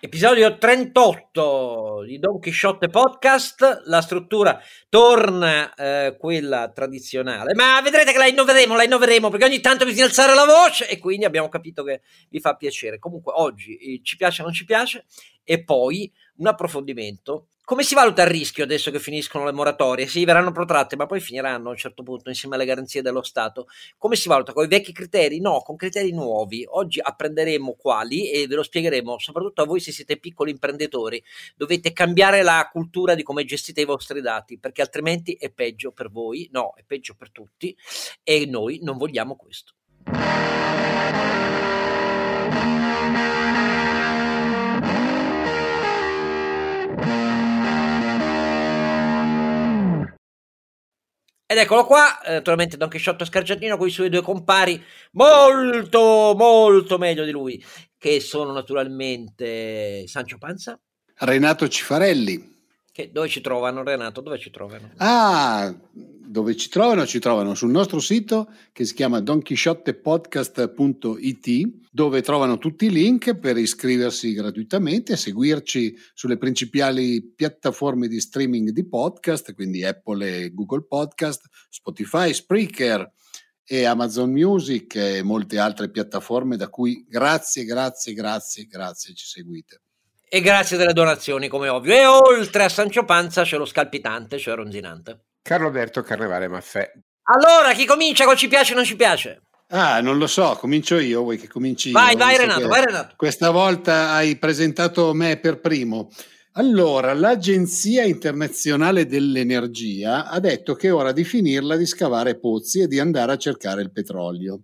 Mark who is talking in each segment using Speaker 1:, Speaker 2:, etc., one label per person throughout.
Speaker 1: Episodio 38 di Don Quixote Podcast, la struttura torna eh, quella tradizionale, ma vedrete che la innoveremo, la innoveremo perché ogni tanto bisogna alzare la voce e quindi abbiamo capito che vi fa piacere. Comunque oggi eh, ci piace o non ci piace? E poi un approfondimento come si valuta il rischio adesso che finiscono le moratorie? Sì, verranno protratte, ma poi finiranno a un certo punto insieme alle garanzie dello Stato. Come si valuta? Con i vecchi criteri? No, con criteri nuovi. Oggi apprenderemo quali e ve lo spiegheremo, soprattutto a voi se siete piccoli imprenditori. Dovete cambiare la cultura di come gestite i vostri dati, perché altrimenti è peggio per voi, no, è peggio per tutti e noi non vogliamo questo. Ed eccolo qua, eh, naturalmente Don Chisciotto Scargiantino con i suoi due compari molto, molto meglio di lui, che sono naturalmente Sancio Panza.
Speaker 2: Renato Cifarelli.
Speaker 1: Che, dove ci trovano, Renato? Dove ci trovano?
Speaker 2: Ah, dove ci trovano? Ci trovano sul nostro sito che si chiama donchisciottepodcast.it dove trovano tutti i link per iscriversi gratuitamente e seguirci sulle principali piattaforme di streaming di podcast, quindi Apple e Google Podcast, Spotify, Spreaker e Amazon Music e molte altre piattaforme da cui grazie, grazie, grazie, grazie ci seguite.
Speaker 1: E grazie delle donazioni, come ovvio. E oltre a Sancio Panza c'è lo scalpitante, cioè Ronzinante.
Speaker 3: Carlo Alberto Carnevale Maffè.
Speaker 1: Allora, chi comincia con ci piace o non ci piace?
Speaker 2: Ah, non lo so, comincio io, vuoi che cominci
Speaker 1: vai,
Speaker 2: io?
Speaker 1: Vai, Renato, vai Renato.
Speaker 2: Questa volta hai presentato me per primo. Allora, l'Agenzia internazionale dell'energia ha detto che è ora di finirla di scavare pozzi e di andare a cercare il petrolio.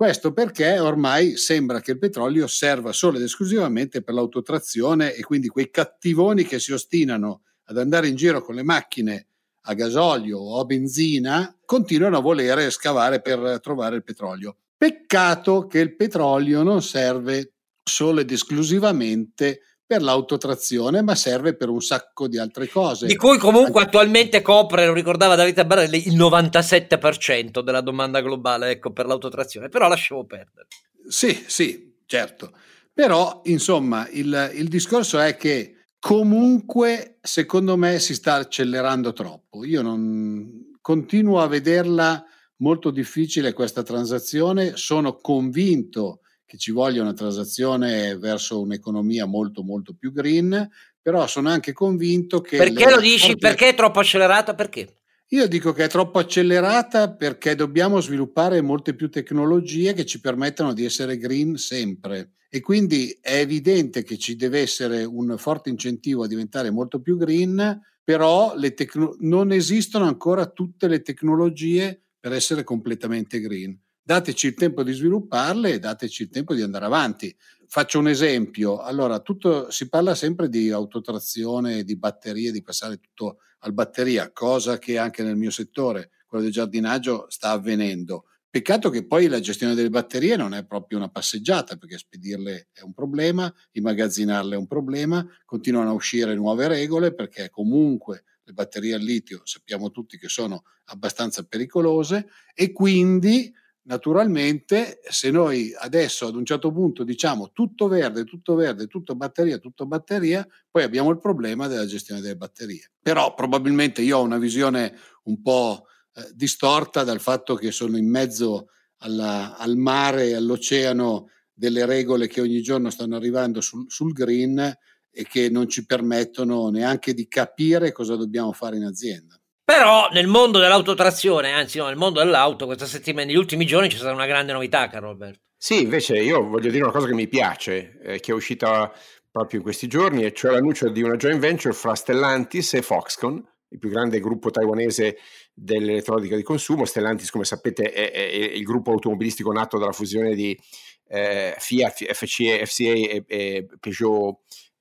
Speaker 2: Questo perché ormai sembra che il petrolio serva solo ed esclusivamente per l'autotrazione e quindi quei cattivoni che si ostinano ad andare in giro con le macchine a gasolio o a benzina continuano a volere scavare per trovare il petrolio. Peccato che il petrolio non serve solo ed esclusivamente per l'autotrazione, ma serve per un sacco di altre cose.
Speaker 1: Di cui comunque attualmente copre, lo ricordava Davide Barelli, il 97% della domanda globale ecco, per l'autotrazione, però lasciamo perdere.
Speaker 2: Sì, sì, certo. Però, insomma, il, il discorso è che comunque, secondo me, si sta accelerando troppo. Io non continuo a vederla molto difficile questa transazione, sono convinto che ci voglia una transazione verso un'economia molto molto più green, però sono anche convinto che...
Speaker 1: Perché lo dici? Forti... Perché è troppo accelerata? Perché?
Speaker 2: Io dico che è troppo accelerata perché dobbiamo sviluppare molte più tecnologie che ci permettano di essere green sempre e quindi è evidente che ci deve essere un forte incentivo a diventare molto più green, però tecno- non esistono ancora tutte le tecnologie per essere completamente green dateci il tempo di svilupparle e dateci il tempo di andare avanti. Faccio un esempio, allora tutto, si parla sempre di autotrazione, di batterie, di passare tutto al batteria, cosa che anche nel mio settore, quello del giardinaggio, sta avvenendo. Peccato che poi la gestione delle batterie non è proprio una passeggiata, perché spedirle è un problema, immagazzinarle è un problema, continuano a uscire nuove regole perché comunque le batterie al litio sappiamo tutti che sono abbastanza pericolose e quindi naturalmente se noi adesso ad un certo punto diciamo tutto verde, tutto verde, tutto batteria, tutto batteria, poi abbiamo il problema della gestione delle batterie. Però probabilmente io ho una visione un po' eh, distorta dal fatto che sono in mezzo alla, al mare e all'oceano delle regole che ogni giorno stanno arrivando sul, sul green e che non ci permettono neanche di capire cosa dobbiamo fare in azienda.
Speaker 1: Però nel mondo dell'autotrazione, anzi no, nel mondo dell'auto, questa settimana, negli ultimi giorni c'è stata una grande novità, caro Roberto.
Speaker 3: Sì, invece io voglio dire una cosa che mi piace, eh, che è uscita proprio in questi giorni, e cioè l'annuncio di una joint venture fra Stellantis e Foxconn, il più grande gruppo taiwanese dell'elettronica di consumo. Stellantis, come sapete, è, è, il gruppo automobilistico nato dalla fusione di eh, Fiat, FCA, FCA e, e Peugeot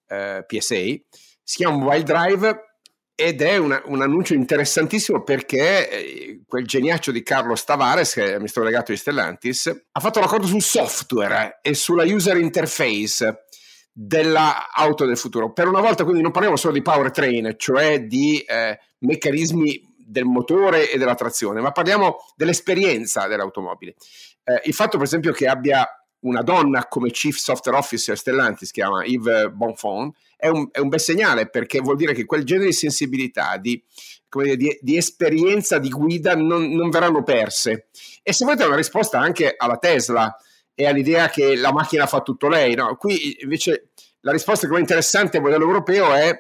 Speaker 3: eh, PSA. Si chiama Mobile Drive ed è una, un annuncio interessantissimo perché eh, quel geniaccio di Carlos Tavares, che è l'amministratore delegato di Stellantis, ha fatto un accordo sul software e sulla user interface dell'auto del futuro. Per una volta quindi non parliamo solo di powertrain, cioè di eh, meccanismi del motore e della trazione, ma parliamo dell'esperienza dell'automobile. Eh, il fatto per esempio che abbia una donna come Chief Software Officer Stellantis, si chiama Yves Bonfont, è un, è un, bel segnale perché vuol dire che quel genere di sensibilità, di, dire, di, di esperienza, di guida non, non, verranno perse. E se volete una risposta anche alla Tesla e all'idea che la macchina fa tutto lei, no? qui invece la risposta che è interessante a modello europeo è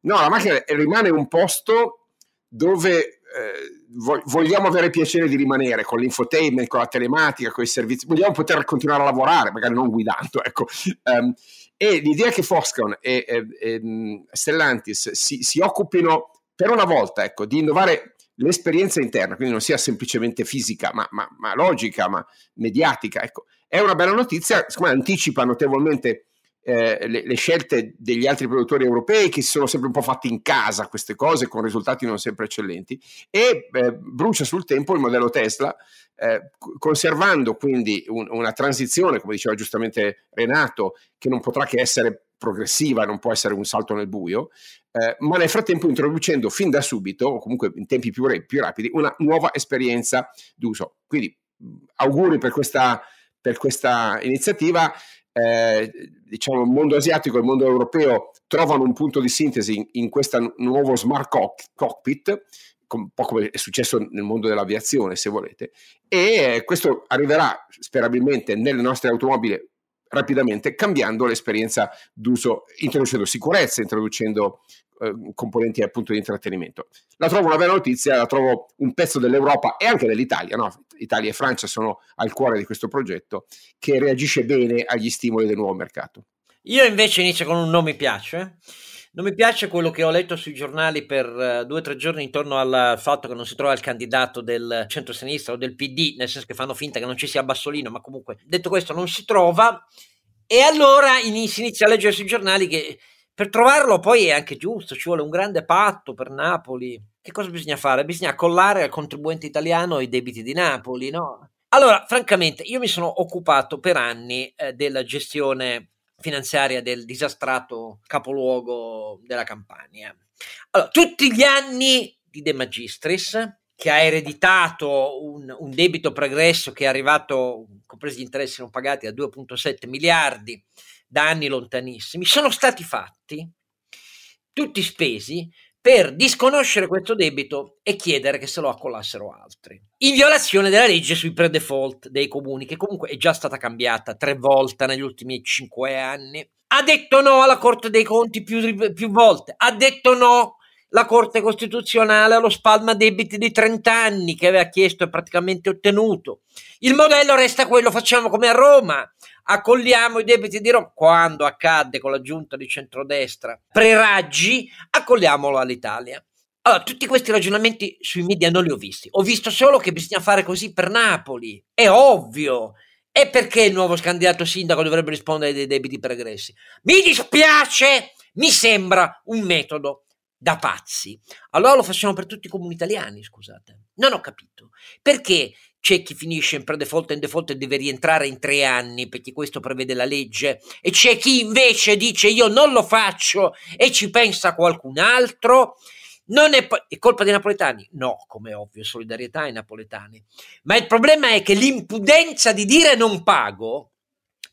Speaker 3: no, la macchina rimane un posto dove vogliamo avere piacere di rimanere con l'infotainment, con la telematica, con i servizi, vogliamo poter continuare a lavorare, magari non guidando, ecco. Um, e l'idea che Foxconn e, e, e Stellantis si, si, occupino per una volta ecco, di innovare l'esperienza interna, quindi non sia semplicemente fisica, ma, ma, ma logica, ma mediatica, ecco, è una bella notizia, secondo me anticipa notevolmente eh, le, le, scelte degli altri produttori europei che si sono sempre un po' fatti in casa queste cose con risultati non sempre eccellenti e eh, brucia sul tempo il modello Tesla eh, conservando quindi un, una transizione come diceva giustamente Renato che non potrà che essere progressiva non può essere un salto nel buio eh, ma nel frattempo introducendo fin da subito o comunque in tempi più, più rapidi una nuova esperienza d'uso. Quindi auguri per questa per questa iniziativa eh, diciamo, il mondo asiatico e il mondo europeo trovano un punto di sintesi in, in questo nuovo smart cock- cockpit, un po' come è successo nel mondo dell'aviazione, se volete, e questo arriverà sperabilmente nelle nostre automobili rapidamente, cambiando l'esperienza d'uso, introducendo sicurezza, introducendo eh, componenti appunto di intrattenimento. La trovo una bella notizia, la trovo un pezzo dell'Europa e anche dell'Italia, no? Italia e Francia sono al cuore di questo progetto, che reagisce bene agli stimoli del nuovo mercato.
Speaker 1: Io invece inizio con un non mi piace. Non mi piace quello che ho letto sui giornali per uh, due o tre giorni intorno al fatto che non si trova il candidato del centro-sinistra o del PD, nel senso che fanno finta che non ci sia Bassolino, ma comunque detto questo non si trova. E allora in, si inizia a leggere sui giornali che per trovarlo poi è anche giusto, ci vuole un grande patto per Napoli. Che cosa bisogna fare? Bisogna collare al contribuente italiano i debiti di Napoli, no? Allora, francamente, io mi sono occupato per anni eh, della gestione finanziaria del disastrato capoluogo della Campania. Allora, tutti gli anni di De Magistris, che ha ereditato un, un debito pregresso che è arrivato, compresi gli interessi non pagati, a 2,7 miliardi, da anni lontanissimi, sono stati fatti, tutti spesi, per disconoscere questo debito e chiedere che se lo accolassero altri. In violazione della legge sui pre-default dei comuni, che comunque è già stata cambiata tre volte negli ultimi cinque anni. Ha detto no alla Corte dei Conti più, più volte, ha detto no la Corte Costituzionale allo spalma debiti di 30 anni che aveva chiesto e praticamente ottenuto. Il modello resta quello, facciamo come a Roma, accolliamo i debiti di Roma, quando accadde con la giunta di centrodestra, pre-raggi, accolliamolo all'Italia. Allora, tutti questi ragionamenti sui media non li ho visti, ho visto solo che bisogna fare così per Napoli, è ovvio. E perché il nuovo candidato sindaco dovrebbe rispondere dei debiti pregressi? Mi dispiace, mi sembra un metodo da pazzi. Allora lo facciamo per tutti i comuni italiani, scusate. Non ho capito. Perché c'è chi finisce in pre-default e in default e deve rientrare in tre anni perché questo prevede la legge e c'è chi invece dice io non lo faccio e ci pensa qualcun altro. Non è, è colpa dei napoletani? No, come ovvio, solidarietà ai napoletani. Ma il problema è che l'impudenza di dire non pago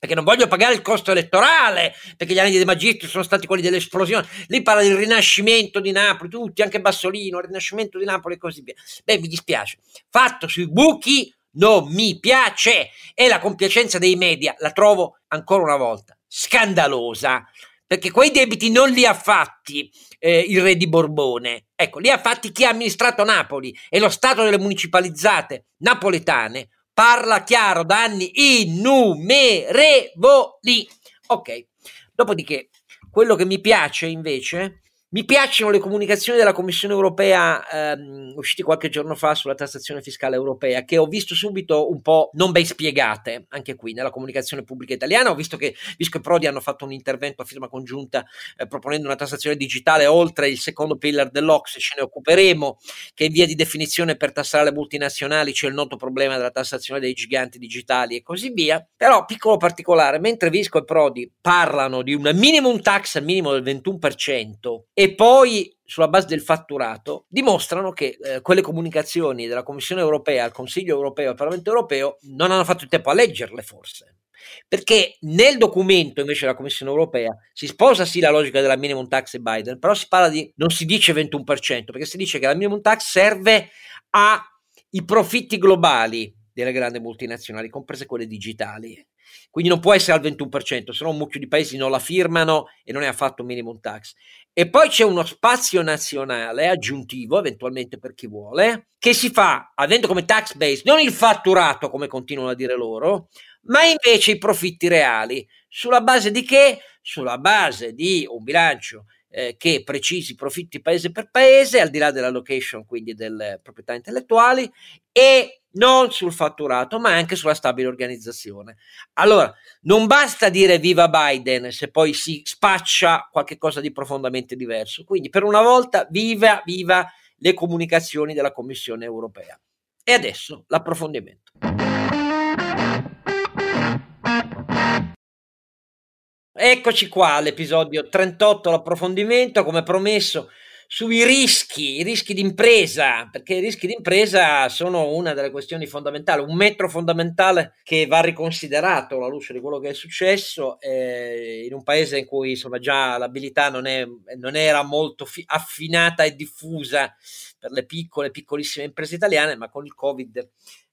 Speaker 1: perché non voglio pagare il costo elettorale, perché gli anni dei magistri sono stati quelli dell'esplosione. Lì parla del rinascimento di Napoli, tutti, anche Bassolino, il rinascimento di Napoli e così via. Beh, mi dispiace. Fatto sui buchi non mi piace e la compiacenza dei media la trovo ancora una volta scandalosa perché quei debiti non li ha fatti eh, il re di Borbone, ecco, li ha fatti chi ha amministrato Napoli e lo Stato delle municipalizzate napoletane parla chiaro da anni innumerevoli. Ok, dopodiché quello che mi piace invece mi piacciono le comunicazioni della Commissione europea ehm, uscite qualche giorno fa sulla tassazione fiscale europea, che ho visto subito un po' non ben spiegate, anche qui nella comunicazione pubblica italiana. Ho visto che Visco e Prodi hanno fatto un intervento a firma congiunta eh, proponendo una tassazione digitale oltre il secondo pillar dell'Ox, ce ne occuperemo, che in via di definizione per tassare le multinazionali c'è il noto problema della tassazione dei giganti digitali e così via. Però, piccolo particolare, mentre Visco e Prodi parlano di un minimum tax al minimo del 21%, e poi sulla base del fatturato dimostrano che eh, quelle comunicazioni della Commissione europea al Consiglio europeo al Parlamento europeo non hanno fatto il tempo a leggerle forse Perché nel documento invece della Commissione europea si sposa sì la logica della minimum tax e Biden, però si parla di, non si dice 21%, perché si dice che la minimum tax serve ai profitti globali delle grandi multinazionali, comprese quelle digitali. Quindi non può essere al 21%, se no un mucchio di paesi non la firmano e non è affatto minimum tax. E poi c'è uno spazio nazionale aggiuntivo, eventualmente per chi vuole, che si fa avendo come tax base non il fatturato, come continuano a dire loro, ma invece i profitti reali. Sulla base di che? Sulla base di un bilancio eh, che precisi profitti paese per paese, al di là della location, quindi delle proprietà intellettuali, e non sul fatturato, ma anche sulla stabile organizzazione. Allora, non basta dire viva Biden se poi si spaccia qualcosa di profondamente diverso. Quindi, per una volta, viva, viva le comunicazioni della Commissione europea. E adesso l'approfondimento. Eccoci qua all'episodio 38, l'approfondimento, come promesso, sui rischi, i rischi d'impresa, perché i rischi d'impresa sono una delle questioni fondamentali, un metro fondamentale che va riconsiderato alla luce di quello che è successo eh, in un paese in cui insomma già l'abilità non, è, non era molto fi- affinata e diffusa per le piccole, piccolissime imprese italiane, ma con il Covid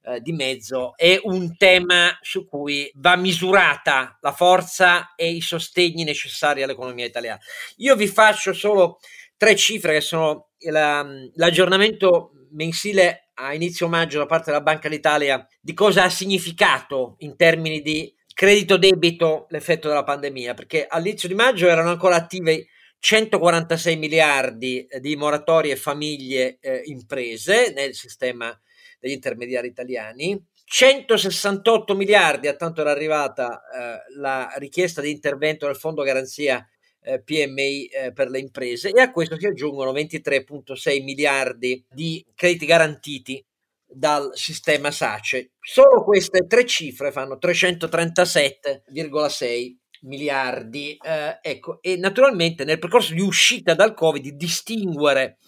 Speaker 1: eh, di mezzo è un tema su cui va misurata la forza e i sostegni necessari all'economia italiana. Io vi faccio solo tre cifre che sono la, l'aggiornamento mensile a inizio maggio da parte della Banca d'Italia di cosa ha significato in termini di credito debito l'effetto della pandemia, perché all'inizio di maggio erano ancora attive 146 miliardi di moratorie famiglie eh, imprese nel sistema degli intermediari italiani. 168 miliardi, a tanto era arrivata eh, la richiesta di intervento del Fondo Garanzia eh, PMI eh, per le imprese e a questo si aggiungono 23,6 miliardi di crediti garantiti dal sistema SACE. Solo queste tre cifre fanno 337,6 miliardi. Eh, ecco, e naturalmente nel percorso di uscita dal Covid, di distinguere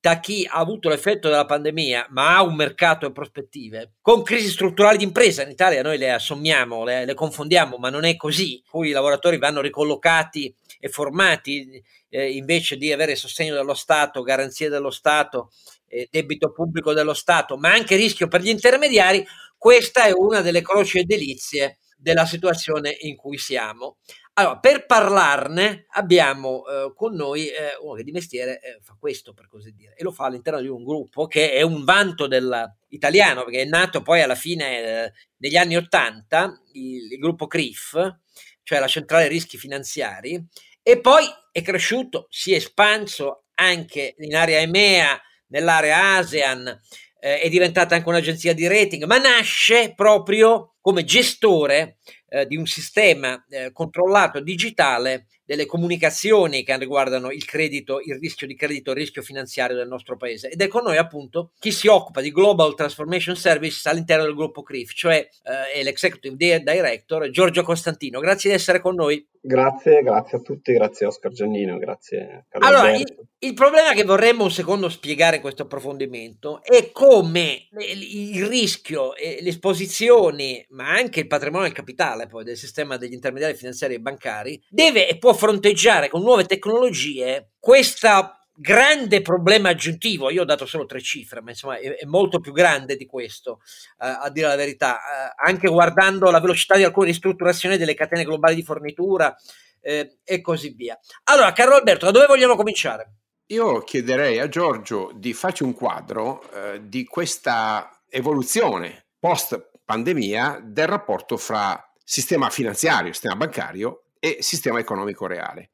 Speaker 1: da chi ha avuto l'effetto della pandemia ma ha un mercato e prospettive, con crisi strutturali di impresa, in Italia noi le assommiamo, le, le confondiamo, ma non è così, cui i lavoratori vanno ricollocati e formati eh, invece di avere sostegno dello Stato, garanzie dello Stato, eh, debito pubblico dello Stato, ma anche rischio per gli intermediari, questa è una delle croci e delizie della situazione in cui siamo. Allora, per parlarne abbiamo eh, con noi eh, uno che di mestiere eh, fa questo, per così dire, e lo fa all'interno di un gruppo che è un vanto dell'italiano, perché è nato poi alla fine eh, degli anni Ottanta, il, il, gruppo CRIF, cioè la centrale rischi finanziari, e poi è cresciuto, si è espanso anche in area EMEA, nell'area ASEAN, eh, è diventata anche un'agenzia di rating, ma nasce proprio come gestore eh, di un sistema eh, controllato digitale delle comunicazioni che riguardano il credito, il rischio di credito, il rischio finanziario del nostro paese. Ed è con noi appunto chi si occupa di Global Transformation Services all'interno del gruppo CRIF, cioè eh, l'Executive Director Giorgio Costantino. Grazie di essere con noi.
Speaker 4: Grazie, grazie a tutti, grazie Oscar Giannino, grazie
Speaker 1: Carlo Allora, il, il, problema che vorremmo un secondo spiegare in questo approfondimento è come il rischio, le esposizioni, ma anche il patrimonio e il capitale poi del sistema degli intermediari finanziari e bancari deve e può fronteggiare con nuove tecnologie questo grande problema aggiuntivo. Io ho dato solo tre cifre, ma insomma è, è molto più grande di questo, eh, a dire la verità, eh, anche guardando la velocità di alcune ristrutturazioni delle catene globali di fornitura eh, e così via. Allora, Carlo Alberto, da dove vogliamo cominciare?
Speaker 3: Io chiederei a Giorgio di farci un quadro eh, di questa evoluzione post pandemia del rapporto fra sistema finanziario, sistema bancario e sistema economico reale.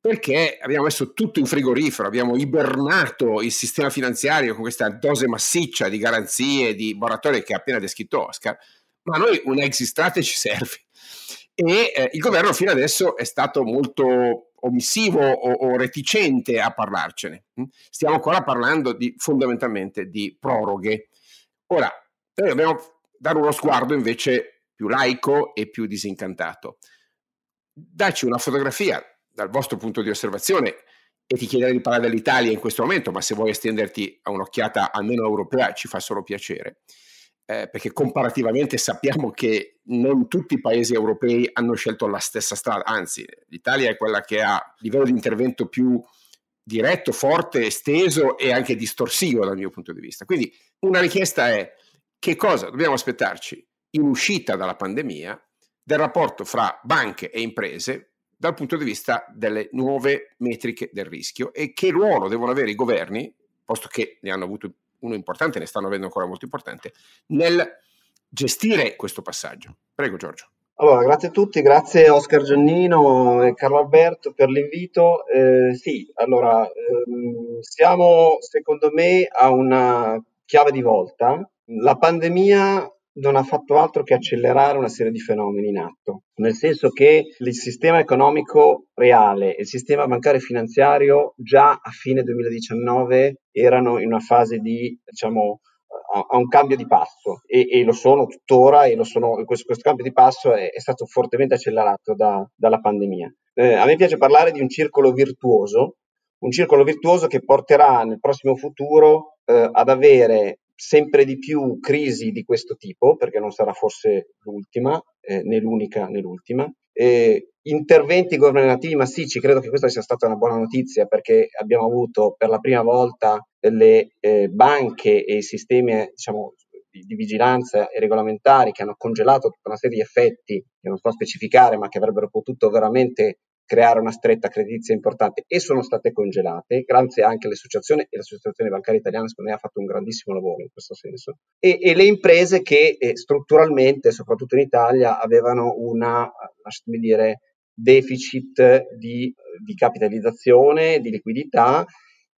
Speaker 3: Perché abbiamo messo tutto in frigorifero, abbiamo ibernato il sistema finanziario con questa dose massiccia di garanzie, di moratorie che ha appena descritto Oscar, ma a noi un exit strategy serve. E eh, il governo fino adesso è stato molto omissivo o, o, reticente a parlarcene. Mm? Stiamo ancora parlando di, fondamentalmente di proroghe. Ora, noi dobbiamo dare uno sguardo invece più laico e più disincantato dacci una fotografia dal vostro punto di osservazione e ti chiederei di parlare dell'Italia in questo momento, ma se vuoi estenderti a un'occhiata almeno europea ci fa solo piacere, eh, perché comparativamente sappiamo che non tutti i paesi europei hanno scelto la stessa strada, anzi l'Italia è quella che ha livello di intervento più diretto, forte, esteso e anche distorsivo dal mio punto di vista. Quindi una richiesta è che cosa dobbiamo aspettarci in uscita dalla pandemia del rapporto fra banche e imprese dal punto di vista delle nuove metriche del rischio e che ruolo devono avere i governi, posto che ne hanno avuto uno importante, ne stanno avendo ancora molto importante, nel gestire questo passaggio. Prego Giorgio.
Speaker 4: Allora, grazie a tutti, grazie Oscar Giannino e Carlo Alberto per l'invito. Eh, sì, allora, ehm, siamo secondo me a una chiave di volta. La pandemia non ha fatto altro che accelerare una serie di fenomeni in atto, nel senso che il sistema economico reale e il sistema bancario finanziario già a fine 2019 erano in una fase di, diciamo, a, un cambio di passo e, e, lo sono tuttora e sono, questo, questo cambio di passo è, è stato fortemente accelerato da, dalla pandemia. Eh, a me piace parlare di un circolo virtuoso, un circolo virtuoso che porterà nel prossimo futuro eh, ad avere sempre di più crisi di questo tipo, perché non sarà forse l'ultima, eh, né l'unica né l'ultima. Eh, interventi governativi massicci, credo che questa sia stata una buona notizia perché abbiamo avuto per la prima volta le eh, banche e i sistemi diciamo, di, di, vigilanza e regolamentari che hanno congelato tutta una serie di effetti che non sto a specificare ma che avrebbero potuto veramente creare una stretta creditizia importante e sono state congelate, grazie anche all'associazione e l'associazione bancaria italiana secondo me ha fatto un grandissimo lavoro in questo senso. E, e le imprese che eh, strutturalmente, soprattutto in Italia, avevano una, lasciatemi dire, deficit di, di capitalizzazione, di liquidità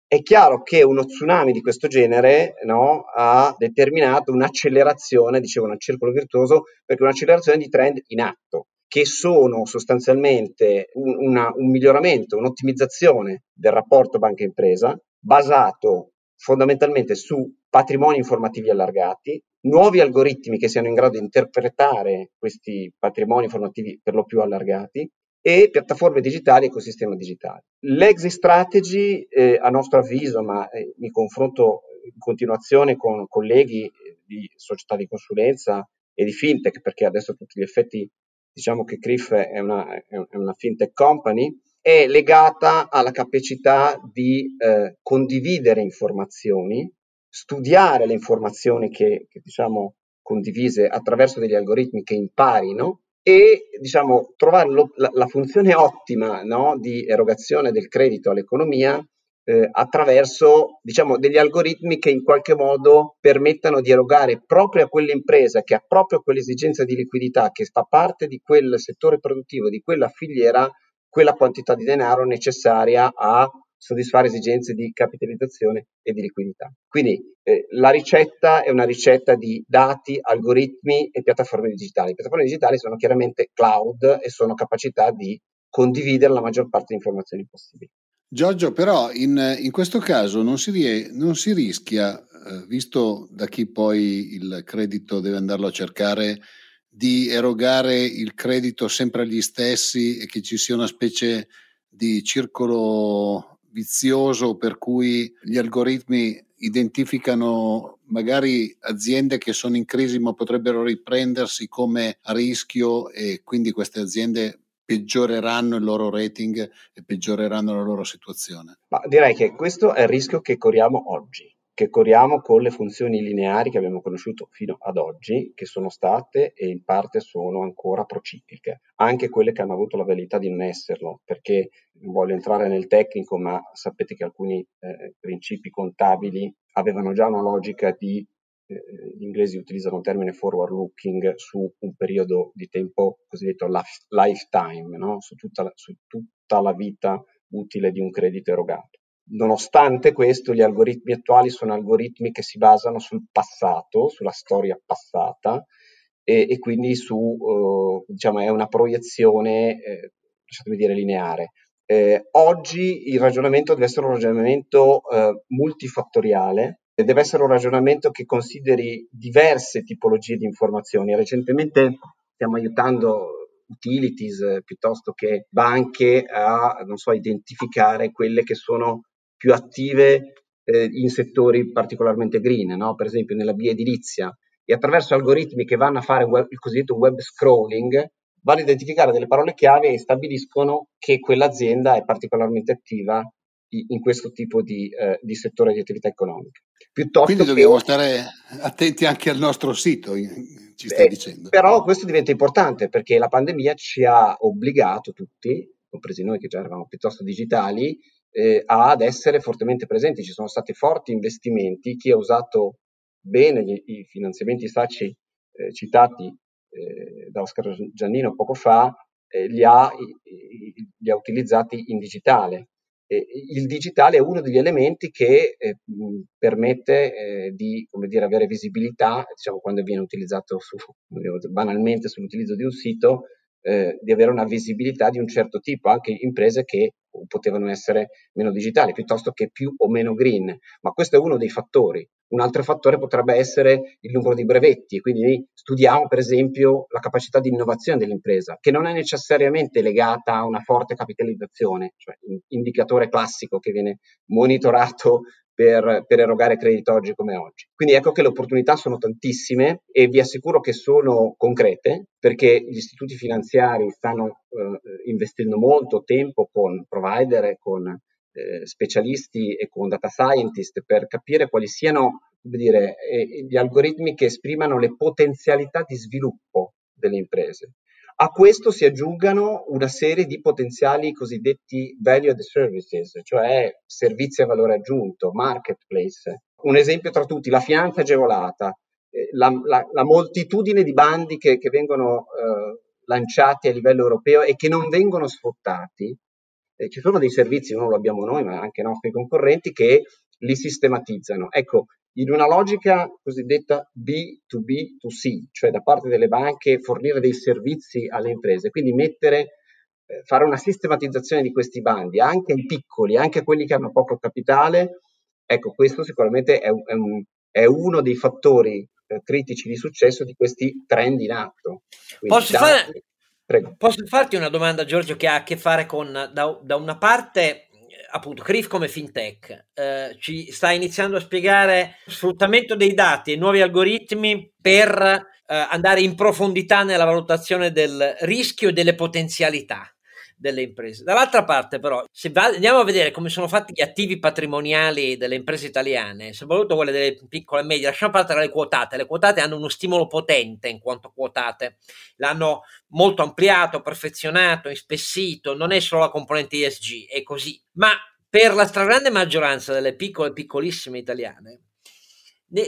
Speaker 4: è chiaro che uno tsunami di questo genere no, ha determinato un'accelerazione, dicevo un circolo virtuoso, perché un'accelerazione di trend in atto che sono sostanzialmente un, una, un miglioramento, un'ottimizzazione del rapporto banca-impresa basato fondamentalmente su patrimoni informativi allargati, nuovi algoritmi che siano in grado di interpretare questi patrimoni informativi per lo più allargati e piattaforme digitali e ecosistema digitale. L'exit strategy, eh, a nostro avviso, ma eh, mi confronto in continuazione con colleghi di società di consulenza e di fintech, perché adesso a tutti gli effetti diciamo che Criff è una, è una fintech company, è legata alla capacità di eh, condividere informazioni, studiare le informazioni che, che diciamo condivise attraverso degli algoritmi che imparino e diciamo trovare lo, la, la, funzione ottima no, di erogazione del credito all'economia eh, attraverso diciamo, degli algoritmi che in qualche modo permettano di erogare proprio a quell'impresa che ha proprio quell'esigenza di liquidità, che fa parte di quel settore produttivo, di quella filiera, quella quantità di denaro necessaria a soddisfare esigenze di capitalizzazione e di liquidità. Quindi eh, la ricetta è una ricetta di dati, algoritmi e piattaforme digitali. Le piattaforme digitali sono chiaramente cloud e sono capacità di condividere la maggior parte di informazioni possibili.
Speaker 2: Giorgio, però in, in questo caso non si, rie- non si rischia, eh, visto da chi poi il credito deve andarlo a cercare, di erogare il credito sempre agli stessi e che ci sia una specie di circolo vizioso per cui gli algoritmi identificano magari aziende che sono in crisi ma potrebbero riprendersi come a rischio e quindi queste aziende peggioreranno il loro rating e peggioreranno la loro situazione?
Speaker 4: Ma direi che questo è il rischio che corriamo oggi, che corriamo con le funzioni lineari che abbiamo conosciuto fino ad oggi, che sono state e in parte sono ancora procicliche, anche quelle che hanno avuto la verità di non esserlo, perché non voglio entrare nel tecnico, ma sapete che alcuni eh, principi contabili avevano già una logica di eh, gli inglesi utilizzano il termine forward looking su un periodo di tempo cosiddetto lifetime, no? su, tutta la, su tutta la vita utile di un credito erogato. Nonostante questo, gli algoritmi attuali sono algoritmi che si basano sul passato, sulla storia passata e, e quindi su, uh, diciamo, è una proiezione, eh, lasciatemi dire, lineare. Eh, oggi il ragionamento deve essere un ragionamento eh, multifattoriale deve essere un ragionamento che consideri diverse tipologie di informazioni. Recentemente stiamo aiutando utilities eh, piuttosto che banche a so, identificare quelle che sono più attive eh, in settori particolarmente green, no? per esempio nella via e attraverso algoritmi che vanno a fare web, il cosiddetto web scrolling vanno a identificare delle parole chiave e stabiliscono che quell'azienda è particolarmente attiva in questo tipo di, eh, di settore di attività economica.
Speaker 2: Piuttosto Quindi dobbiamo che... stare attenti anche al nostro sito, ci stai eh, dicendo.
Speaker 4: Però questo diventa importante perché la pandemia ci ha obbligato tutti, compresi noi che già eravamo piuttosto digitali, eh, ad essere fortemente presenti. Ci sono stati forti investimenti. Chi ha usato bene gli, i finanziamenti SACI eh, citati eh, da Oscar Giannino poco fa, eh, li ha, li ha utilizzati in digitale il digitale è uno degli elementi che eh, permette eh, di dire, avere visibilità, diciamo, quando viene utilizzato su, banalmente sull'utilizzo di un sito, eh, di avere una visibilità di un certo tipo, anche imprese che potevano essere meno digitali piuttosto che più o meno green, ma questo è uno dei fattori. Un altro fattore potrebbe essere il numero di brevetti, quindi studiamo per esempio la capacità di innovazione dell'impresa, che non è necessariamente legata a una forte capitalizzazione, cioè un indicatore classico che viene monitorato per, per, erogare credito oggi come oggi. Quindi ecco che le opportunità sono tantissime e vi assicuro che sono concrete perché gli istituti finanziari stanno eh, investendo molto tempo con provider, con eh, specialisti e con data scientist per capire quali siano dire, eh, gli algoritmi che esprimano le potenzialità di sviluppo delle imprese. A questo si aggiungano una serie di potenziali cosiddetti value added services, cioè servizi a valore aggiunto, marketplace. Un esempio tra tutti, la finanza agevolata, eh, la, la, la moltitudine di bandi che, che vengono eh, lanciati a livello europeo e che non vengono sfruttati. Eh, ci sono dei servizi, non lo abbiamo noi, ma anche i nostri concorrenti, che li sistematizzano. Ecco, in una logica cosiddetta B2B2C, cioè da parte delle banche fornire dei servizi alle imprese, quindi mettere, eh, fare una sistematizzazione di questi bandi anche ai piccoli, anche a quelli che hanno poco capitale, ecco questo sicuramente è, è, un, è uno dei fattori eh, critici di successo di questi trend in atto.
Speaker 1: Posso, da... fare, posso, farti una domanda Giorgio che ha a che fare con da, da una parte appunto CRIF come fintech eh, ci sta iniziando a spiegare sfruttamento dei dati e nuovi algoritmi per eh, andare in profondità nella valutazione del rischio e delle potenzialità delle imprese. Dall'altra parte, però, se va, andiamo a vedere come sono fatti gli attivi patrimoniali delle imprese italiane, soprattutto quelle delle piccole e medie, lasciamo perdere le quotate. Le quotate hanno uno stimolo potente in quanto quotate, l'hanno molto ampliato, perfezionato, ispessito. Non è solo la componente ESG, è così. Ma per la stragrande maggioranza delle piccole e piccolissime italiane,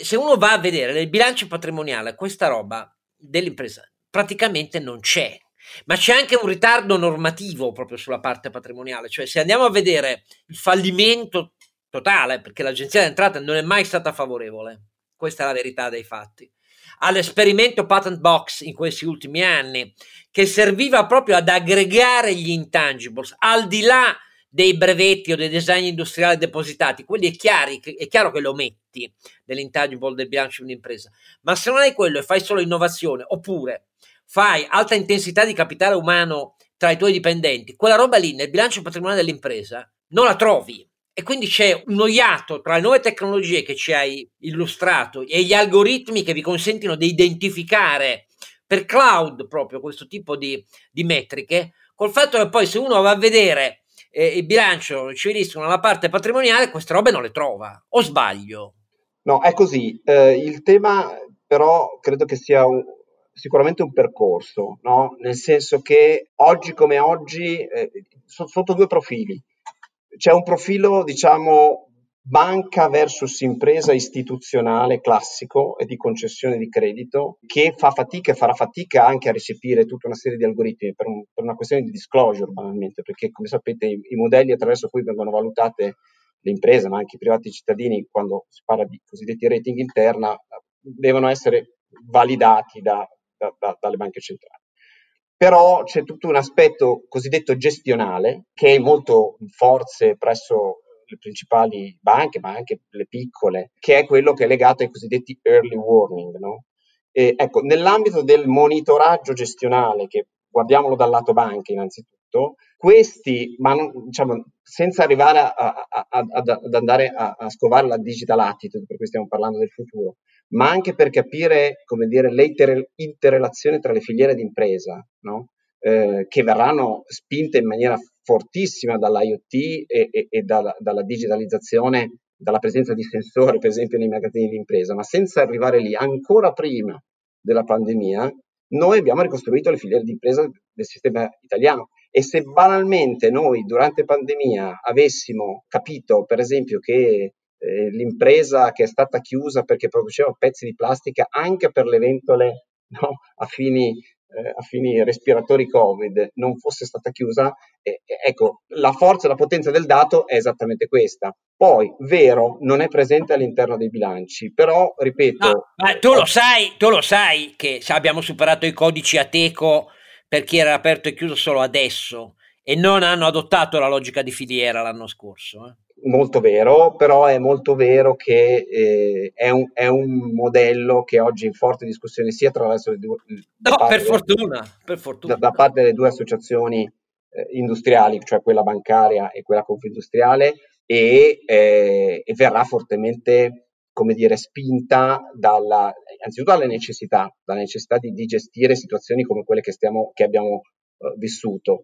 Speaker 1: se uno va a vedere nel bilancio patrimoniale questa roba dell'impresa praticamente non c'è ma c'è anche un ritardo normativo proprio sulla parte patrimoniale, cioè se andiamo a vedere il fallimento totale, perché l'agenzia delle entrate non è mai stata favorevole, questa è la verità dei fatti, all'esperimento patent box in questi ultimi anni, che serviva proprio ad aggregare gli intangibles al di là dei brevetti o dei design industriali depositati, quelli è, chiari, è chiaro che lo metti nell'intangible del bilancio di un'impresa, ma se non hai quello e fai solo innovazione, oppure fai alta intensità di capitale umano tra i tuoi dipendenti, quella roba lì nel bilancio patrimoniale dell'impresa non la trovi. E quindi c'è un noiato tra le nuove tecnologie che ci hai illustrato e gli algoritmi che vi consentono di identificare per cloud proprio questo tipo di, di metriche, col fatto che poi se uno va a vedere eh, il bilancio civilistico nella parte patrimoniale, queste robe non le trova. O sbaglio?
Speaker 4: No, è così. Eh, il tema però credo che sia un, sicuramente un percorso, no? nel senso che oggi come oggi, eh, sotto due profili, c'è un profilo, diciamo, banca versus impresa istituzionale classico e di concessione di credito che fa fatica e farà fatica anche a recepire tutta una serie di algoritmi per, un, per una questione di disclosure banalmente, perché come sapete i, i, modelli attraverso cui vengono valutate le imprese, ma anche i privati cittadini, quando si parla di cosiddetti rating interna, devono essere validati da da, da, dalle banche centrali. Però c'è tutto un aspetto cosiddetto gestionale che è molto forze presso le principali banche, ma anche le piccole, che è quello che è legato ai cosiddetti early warning. No? E, ecco, nell'ambito del monitoraggio gestionale, che guardiamolo dal lato banche innanzitutto, questi, ma non, diciamo, senza arrivare a, a, a, ad andare a, scovare la digital attitude, per cui stiamo parlando del futuro, ma anche per capire, come dire, le interrelazioni tra le filiere d'impresa, no? eh, che verranno spinte in maniera fortissima dall'IoT e, e, e dalla, dalla, digitalizzazione, dalla presenza di sensori, per esempio, nei magazzini di impresa, ma senza arrivare lì, ancora prima della pandemia, noi abbiamo ricostruito le filiere di impresa del sistema italiano e se banalmente noi durante pandemia avessimo capito, per esempio, che eh, l'impresa che è stata chiusa perché produceva pezzi di plastica anche per le ventole no, a fini eh, a fini respiratori Covid non fosse stata chiusa, eh, ecco, la forza e la potenza del dato è esattamente questa. Poi, vero, non è presente all'interno dei bilanci, però, ripeto... No,
Speaker 1: ma tu lo sai, tu lo sai che abbiamo superato i codici Ateco per chi era aperto e chiuso solo adesso e non hanno adottato la logica di filiera l'anno scorso. Eh
Speaker 4: molto vero, però è molto vero che eh, è, un, è, un, modello che oggi è in forte discussione sia attraverso le due...
Speaker 1: No, per fortuna, per fortuna.
Speaker 4: Da, da, parte delle due associazioni eh, industriali, cioè quella bancaria e quella confindustriale, e, eh, e verrà fortemente, come dire, spinta dalla, anzitutto dalla necessità, dalla necessità di, di gestire situazioni come quelle che, stiamo, che abbiamo uh, vissuto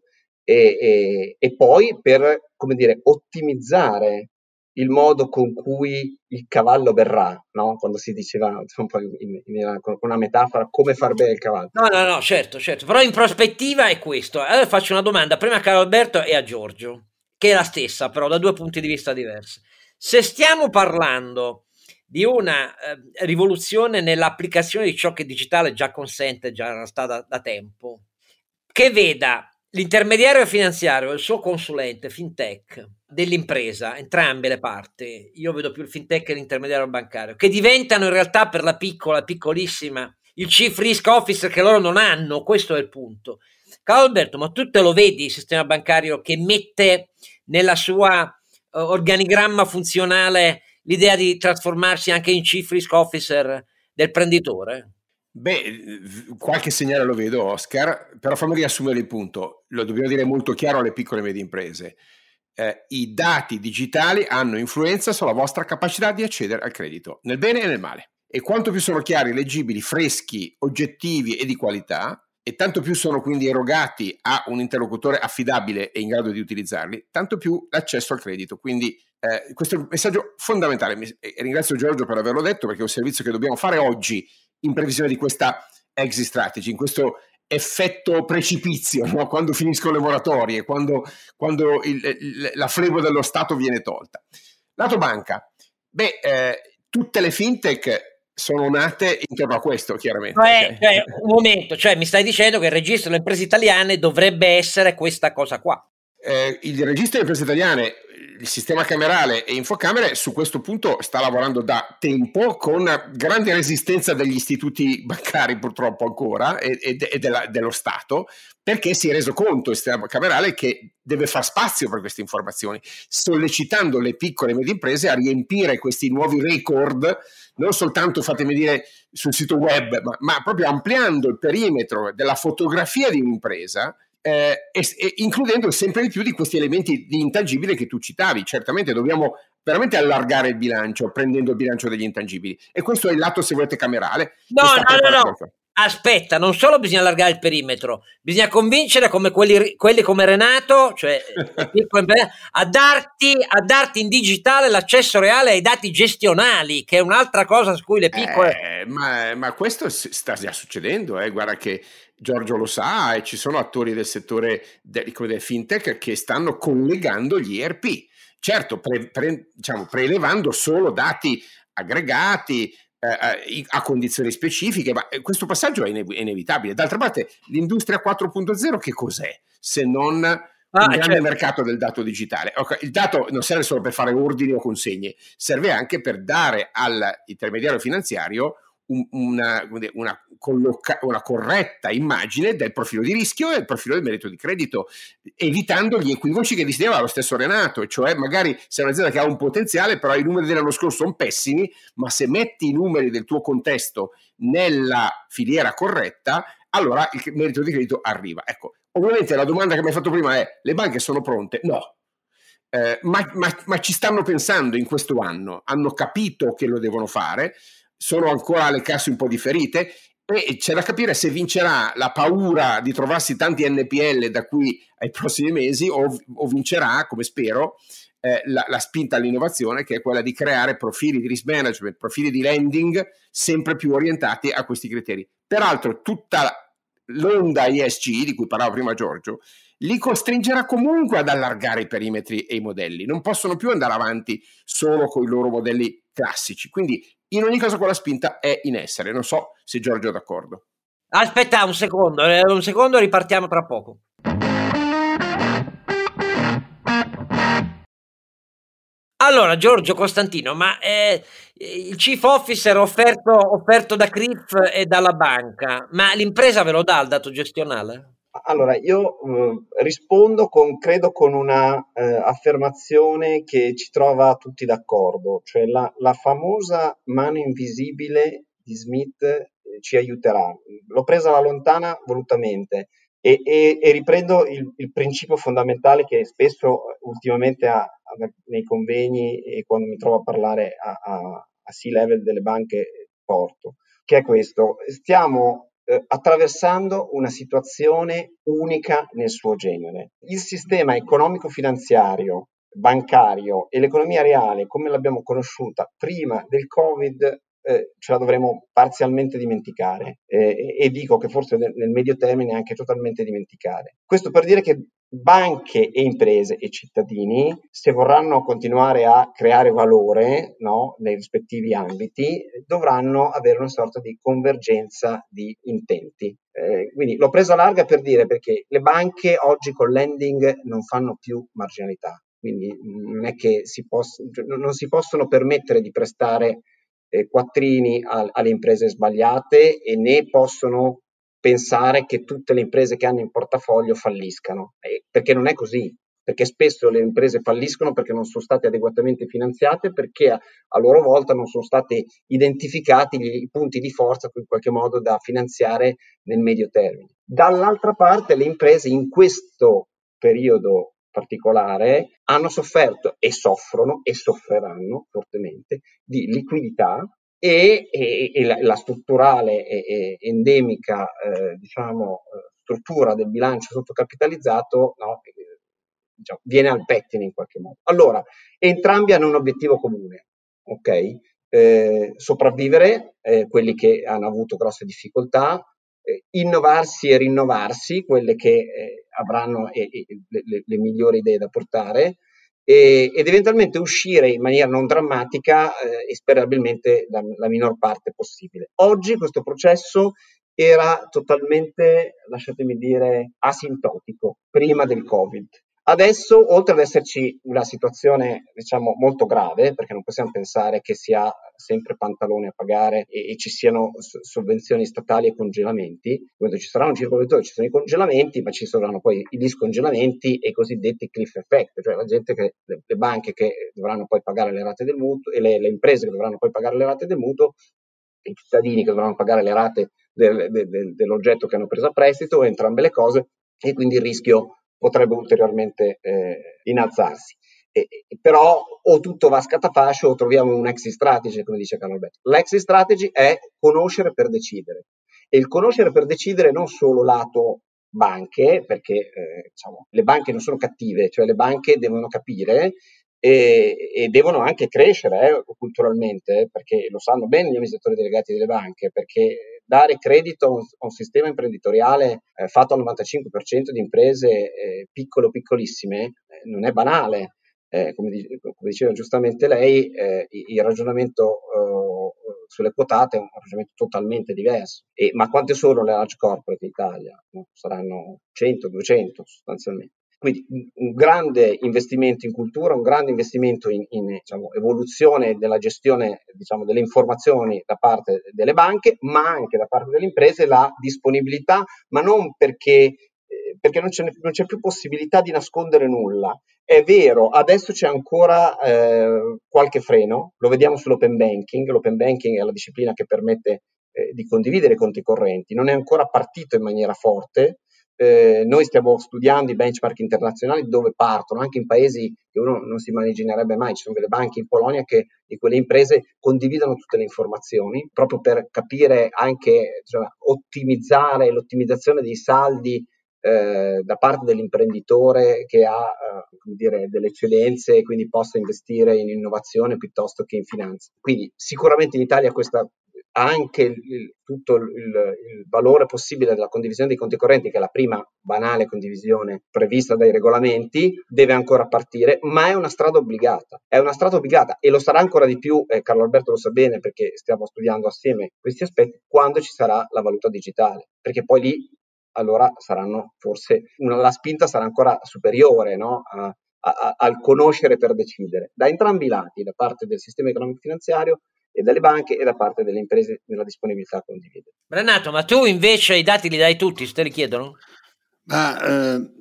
Speaker 4: e, e, e poi per, dire, ottimizzare il modo con cui il cavallo verrà, no? quando si diceva in, in, con una metafora come far bene il cavallo.
Speaker 1: No, no, no, certo, certo, però in prospettiva è questo. Allora faccio una domanda prima a Carlo Alberto e a Giorgio, che è la stessa, però da due punti di vista diversi. Se stiamo parlando di una eh, rivoluzione nell'applicazione di ciò che digitale già consente, già sta da, da tempo, che veda L'intermediario finanziario e il suo consulente fintech dell'impresa, entrambe le parti, io vedo più il fintech e l'intermediario bancario, che diventano in realtà per la piccola, piccolissima, il chief risk officer che loro non hanno, questo è il punto. Carlo Alberto, ma tu te lo vedi il sistema bancario che mette nella sua uh, organigramma funzionale l'idea di trasformarsi anche in chief risk officer del prenditore?
Speaker 3: Beh, qualche segnale lo vedo, Oscar, però fammi riassumere il punto. Lo dobbiamo dire molto chiaro alle piccole e medie imprese. Eh, I dati digitali hanno influenza sulla vostra capacità di accedere al credito, nel bene e nel male. E quanto più sono chiari, leggibili, freschi, oggettivi e di qualità, e tanto più sono quindi erogati a un interlocutore affidabile e in grado di utilizzarli, tanto più l'accesso al credito. Quindi eh, questo è un messaggio fondamentale. Mi, ringrazio Giorgio per averlo detto perché è un servizio che dobbiamo fare oggi in previsione di questa exit strategy, in questo effetto precipizio, no? quando finiscono le moratorie, quando, quando il, il, la flebo dello Stato viene tolta. Lato banca, beh, eh, tutte le fintech sono nate intorno a questo, chiaramente.
Speaker 1: Cioè, okay. cioè, un momento, cioè mi stai dicendo che il registro delle imprese italiane dovrebbe essere questa cosa qua.
Speaker 3: Eh, il registro delle imprese italiane il sistema camerale e Infocamere su questo punto sta lavorando da tempo con grande resistenza degli istituti bancari purtroppo ancora e, e, e della, dello Stato perché si è reso conto il sistema camerale che deve far spazio per queste informazioni sollecitando le piccole e medie imprese a riempire questi nuovi record non soltanto fatemi dire sul sito web ma, ma proprio ampliando il perimetro della fotografia di un'impresa eh, e, e includendo sempre di più di questi elementi di intangibile che tu citavi. Certamente dobbiamo veramente allargare il bilancio, prendendo il bilancio degli intangibili. E questo è il lato, se volete, camerale.
Speaker 1: No, no, no, no. Aspetta, non solo bisogna allargare il perimetro, bisogna convincere come quelli, quelli come Renato, cioè a darti, a darti in digitale l'accesso reale ai dati gestionali, che è un'altra cosa su cui le piccole...
Speaker 3: Eh, ma, ma, questo sta già succedendo, eh. guarda che Giorgio lo sa e ci sono attori del settore del, del fintech che stanno collegando gli ERP. Certo, pre, pre, diciamo, prelevando solo dati aggregati eh, a condizioni specifiche, ma eh, questo passaggio è, inev- inevitabile. D'altra parte, l'industria 4.0 che cos'è se non ah, un grande certo. mercato del dato digitale? Okay, il dato non serve solo per fare ordini o consegne, serve anche per dare all'intermediario finanziario una, una, colloca- una, corretta immagine del profilo di rischio e del profilo del merito di credito, evitando gli equivoci che diceva lo stesso Renato, cioè magari sei un'azienda che ha un potenziale, però i numeri dell'anno scorso sono pessimi, ma se metti i numeri del tuo contesto nella filiera corretta, allora il merito di credito arriva. Ecco, ovviamente la domanda che mi hai fatto prima è, le banche sono pronte? No. Eh, ma, ma, ma ci stanno pensando in questo anno, hanno capito che lo devono fare, sono ancora le casse un po' differite e c'è da capire se vincerà la paura di trovarsi tanti NPL da qui ai prossimi mesi o, o vincerà, come spero, eh, la, la, spinta all'innovazione che è quella di creare profili di risk management, profili di lending sempre più orientati a questi criteri. Peraltro tutta l'onda ESG di cui parlava prima Giorgio li costringerà comunque ad allargare i perimetri e i modelli, non possono più andare avanti solo con i loro modelli classici. Quindi in ogni caso quella spinta è in essere, non so se Giorgio è d'accordo.
Speaker 1: Aspetta un secondo, eh, un secondo ripartiamo tra poco. Allora, Giorgio Costantino, ma eh, il chief officer offerto, offerto da CRIF e dalla banca, ma l'impresa ve lo dà il dato gestionale?
Speaker 4: Allora, io eh, rispondo con, credo con una eh, affermazione che ci trova tutti d'accordo, cioè la, la famosa mano invisibile di Smith eh, ci aiuterà. L'ho presa alla lontana volutamente e, e, e riprendo il, il, principio fondamentale che spesso ultimamente ha, ha, nei convegni e quando mi trovo a parlare a, a, a C-level delle banche porto, che è questo. Stiamo eh, attraversando una situazione unica nel suo genere. Il sistema economico-finanziario, bancario e l'economia reale, come l'abbiamo conosciuta prima del Covid, eh, ce la dovremo parzialmente dimenticare eh, e dico che forse nel, nel medio termine anche totalmente dimenticare. Questo per dire che banche e imprese e cittadini, se vorranno continuare a creare valore no, nei rispettivi ambiti, dovranno avere una sorta di convergenza di intenti. Eh, quindi l'ho presa larga per dire perché le banche oggi con lending non fanno più marginalità, quindi non è che si poss- cioè, non si possono permettere di prestare eh, quattrini a- alle imprese sbagliate e né possono pensare che tutte le imprese che hanno in portafoglio falliscano, eh, perché non è così, perché spesso le imprese falliscono perché non sono state adeguatamente finanziate, perché a, a loro volta non sono stati identificati gli, i punti di forza in qualche modo da finanziare nel medio termine. Dall'altra parte le imprese in questo periodo particolare hanno sofferto e soffrono e soffriranno fortemente di liquidità e, e, e la, la, strutturale e, endemica eh, diciamo, struttura del bilancio sottocapitalizzato no, eh, diciamo, viene al pettine in qualche modo. Allora, entrambi hanno un obiettivo comune, ok? Eh, sopravvivere, eh, quelli che hanno avuto grosse difficoltà, eh, innovarsi e rinnovarsi, quelle che eh, avranno le, le migliori idee da portare, e, ed eventualmente uscire in maniera non drammatica eh, e sperabilmente la, la minor parte possibile. Oggi questo processo era totalmente, lasciatemi dire, asintotico prima del Covid. Adesso, oltre ad esserci una situazione, diciamo, molto grave, perché non possiamo pensare che si ha sempre pantalone a pagare e, e ci siano sovvenzioni statali e congelamenti, quando ci circolo virtuoso ci sono i congelamenti, ma ci saranno poi i discongelamenti e i cosiddetti cliff effect, cioè la gente che, le, le banche che dovranno poi pagare le rate del mutuo e le, le imprese che dovranno poi pagare le rate del mutuo, i cittadini che dovranno pagare le rate del, del, dell'oggetto che hanno preso a prestito, entrambe le cose, e quindi il rischio potrebbe ulteriormente eh, innalzarsi. E, però o tutto va a scatafascio o troviamo un exit strategy, come dice Carlo Alberto. L'exit strategy è conoscere per decidere. E il conoscere per decidere non solo lato banche, perché eh, diciamo, le banche non sono cattive, cioè le banche devono capire e, e devono anche crescere eh, culturalmente, perché lo sanno bene gli amministratori delegati delle banche, perché dare credito a un, a un sistema imprenditoriale eh, fatto al 95% di imprese eh, piccole piccolissime eh, non è banale. Eh, come, come, diceva giustamente lei, eh, il ragionamento sulle quotate è un ragionamento totalmente diverso. E, ma quante sono le large corporate in Italia? No? Saranno 100, 200 sostanzialmente. Quindi un grande investimento in cultura, un grande investimento in, in diciamo, evoluzione della gestione diciamo, delle informazioni da parte delle banche, ma anche da parte delle imprese la disponibilità, ma non perché, eh, perché non, c'è, non, c'è, più possibilità di nascondere nulla. È vero, adesso c'è ancora eh, qualche freno, lo vediamo sull'open banking, l'open banking è la disciplina che permette eh, di condividere i conti correnti, non è ancora partito in maniera forte, Eh, noi stiamo studiando i benchmark internazionali dove partono, anche in paesi che uno non si immaginerebbe mai. Ci sono delle banche in Polonia che di quelle imprese condividono tutte le informazioni proprio per capire anche, cioè, ottimizzare l'ottimizzazione dei saldi eh, da parte dell'imprenditore che ha eh, dire, delle eccellenze e quindi possa investire in innovazione piuttosto che in finanza. Quindi sicuramente in Italia questa anche il, tutto il, il, valore possibile della condivisione dei conti correnti, che è la prima banale condivisione prevista dai regolamenti, deve ancora partire, ma è una strada obbligata. È una strada obbligata e lo sarà ancora di più, eh, Carlo Alberto lo sa bene perché stiamo studiando assieme questi aspetti, quando ci sarà la valuta digitale, perché poi lì allora saranno forse una, la spinta sarà ancora superiore no? a, a, al conoscere per decidere, da entrambi i lati, da parte del sistema economico finanziario e dalle banche e da parte delle imprese nella disponibilità a condividere.
Speaker 1: Renato, ma tu invece i dati li dai tutti, se te li chiedono?
Speaker 2: Ma, eh,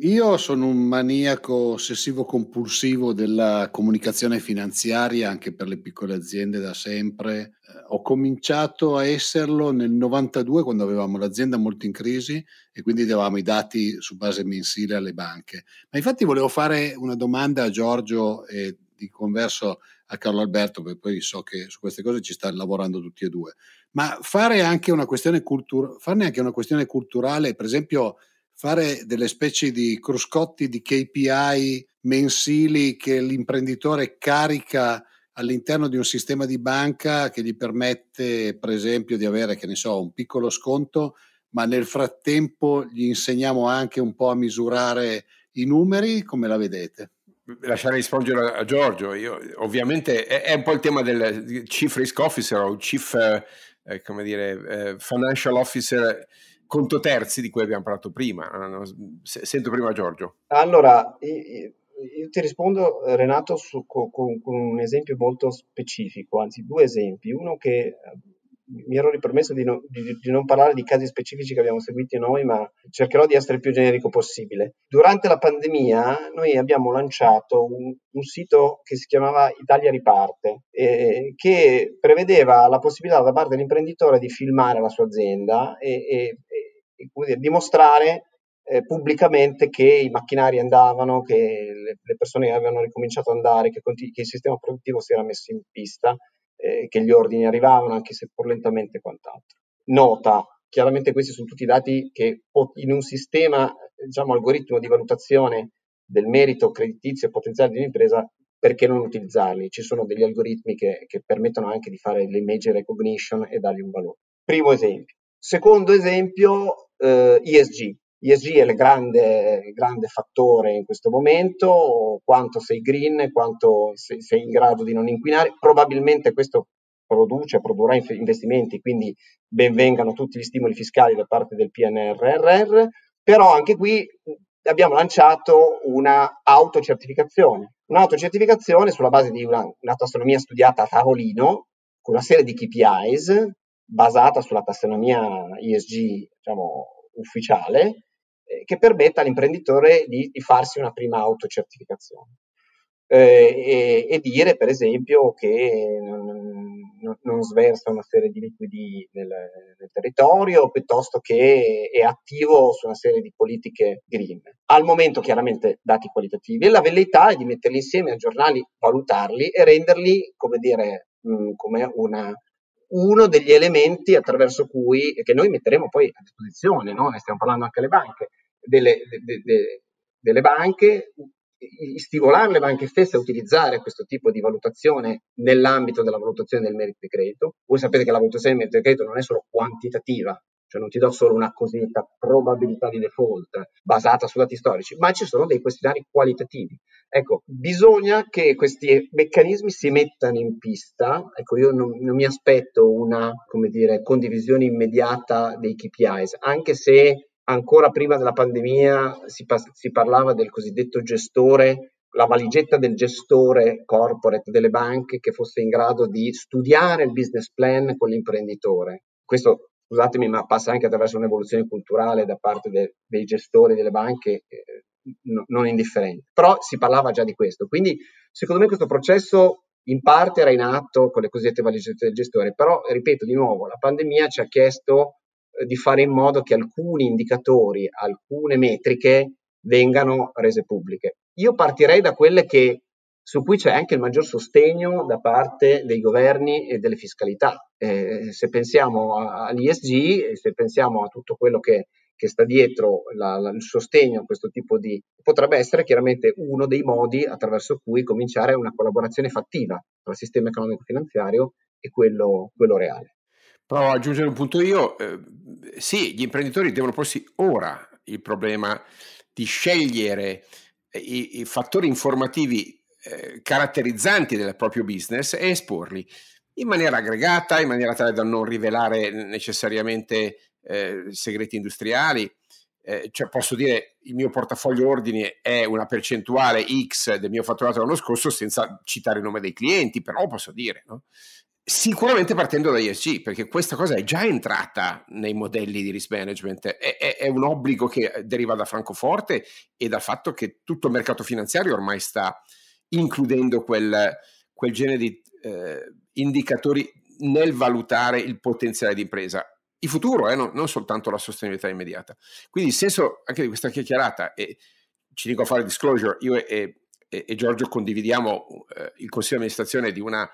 Speaker 2: io sono un maniaco ossessivo compulsivo della comunicazione finanziaria anche per le piccole aziende da sempre. Eh, ho cominciato a esserlo nel 92 quando avevamo l'azienda molto in crisi e quindi davamo i dati su base mensile alle banche. Ma infatti volevo fare una domanda a Giorgio e di converso a Carlo Alberto, perché poi so che su queste cose ci stanno lavorando tutti e due. Ma fare anche una questione, cultur- farne anche una questione culturale, per esempio fare delle specie di cruscotti di KPI mensili che l'imprenditore carica all'interno di un sistema di banca che gli permette, per esempio, di avere, che ne so, un piccolo sconto, ma nel frattempo gli insegniamo anche un po' a misurare i numeri, come la vedete?
Speaker 3: Lasciare rispondere a Giorgio, Io, ovviamente è, è, un po' il tema del Chief Risk Officer o Chief, eh, come dire, eh, Financial Officer conto terzi di cui abbiamo parlato prima. Sento prima Giorgio.
Speaker 4: Allora, io ti rispondo Renato su, con, con, un esempio molto specifico, anzi due esempi. Uno che eh, mi ero ripromesso di, no, di, di, non parlare di casi specifici che abbiamo seguiti noi, ma cercherò di essere il più generico possibile. Durante la pandemia noi abbiamo lanciato un, un sito che si chiamava Italia Riparte, eh, che prevedeva la possibilità da parte dell'imprenditore di filmare la sua azienda e, e, e dimostrare eh, pubblicamente che i macchinari andavano, che le, le, persone avevano ricominciato ad andare, che, che, il sistema produttivo si era messo in pista, eh, che gli ordini arrivavano, anche se pur lentamente e quant'altro. Nota, chiaramente questi sono tutti dati che in un sistema, diciamo, algoritmo di valutazione del merito creditizio e potenziale di un'impresa, perché non utilizzarli? Ci sono degli algoritmi che, che permettono anche di fare l'image recognition e dargli un valore. Primo esempio. Secondo esempio, eh, ESG. ESG è il grande, grande, fattore in questo momento, quanto sei green, quanto sei, sei in grado di non inquinare. Probabilmente questo produce, produrrà investimenti, quindi benvengano tutti gli stimoli fiscali da parte del PNRR, però anche qui abbiamo lanciato una autocertificazione, un'autocertificazione sulla base di una, una tassonomia studiata a tavolino, con una serie di KPIs basata sulla tassonomia ESG diciamo, ufficiale, eh, che permetta all'imprenditore di, di, farsi una prima autocertificazione. Eh, e, e, dire per esempio che non, non, sversa una serie di liquidi nel, nel, territorio piuttosto che è attivo su una serie di politiche green. Al momento chiaramente dati qualitativi e la velleità è di metterli insieme, aggiornarli, valutarli e renderli come dire mh, come una, uno degli elementi attraverso cui, che noi metteremo poi a disposizione, no? ne stiamo parlando anche alle banche, delle, de, de, delle banche, stimolare le banche stesse a utilizzare questo tipo di valutazione nell'ambito della valutazione del merito di credito. Voi sapete che la valutazione del merito di credito non è solo quantitativa, cioè non ti do solo una cosiddetta probabilità di default basata su dati storici, ma ci sono dei questionari qualitativi. Ecco, bisogna che questi meccanismi si mettano in pista. Ecco, io non, non mi aspetto una, dire, condivisione immediata dei KPIs, anche se ancora prima della pandemia si, si parlava del cosiddetto gestore la valigetta del gestore corporate delle banche che fosse in grado di studiare il business plan con l'imprenditore. Questo scusatemi, ma passa anche attraverso un'evoluzione culturale da parte de, dei gestori delle banche eh, no, non indifferente. Però si parlava già di questo. Quindi, secondo me, questo processo in parte era in atto con le cosiddette valigette del gestore, però, ripeto di nuovo, la pandemia ci ha chiesto di fare in modo che alcuni indicatori, alcune metriche vengano rese pubbliche. Io partirei da quelle che, su cui c'è anche il maggior sostegno da parte dei governi e delle fiscalità. Eh, se pensiamo all'ISG, se pensiamo a tutto quello che, che sta dietro la, la, il sostegno a questo tipo di... potrebbe essere chiaramente uno dei modi attraverso cui cominciare una collaborazione fattiva tra il sistema economico-finanziario e quello, quello reale.
Speaker 3: Provo ad aggiungere un punto io. Eh, sì, gli imprenditori devono porsi ora il problema di scegliere eh, i, i fattori informativi eh, caratterizzanti del proprio business e esporli in maniera aggregata, in maniera tale da non rivelare necessariamente eh, segreti industriali. Eh, cioè posso dire il mio portafoglio ordini è una percentuale X del mio fatturato l'anno scorso senza citare il nome dei clienti, però posso dire, no? Sicuramente partendo da ESG, perché questa cosa è già entrata nei modelli di risk management, è, è, è, un obbligo che deriva da Francoforte e dal fatto che tutto il mercato finanziario ormai sta includendo quel, quel genere di eh, indicatori nel valutare il potenziale di impresa. Il futuro, eh, non, non, soltanto la sostenibilità immediata. Quindi il senso anche di questa chiacchierata, e ci dico a fare disclosure, io e, e, e Giorgio condividiamo eh, il consiglio di amministrazione di una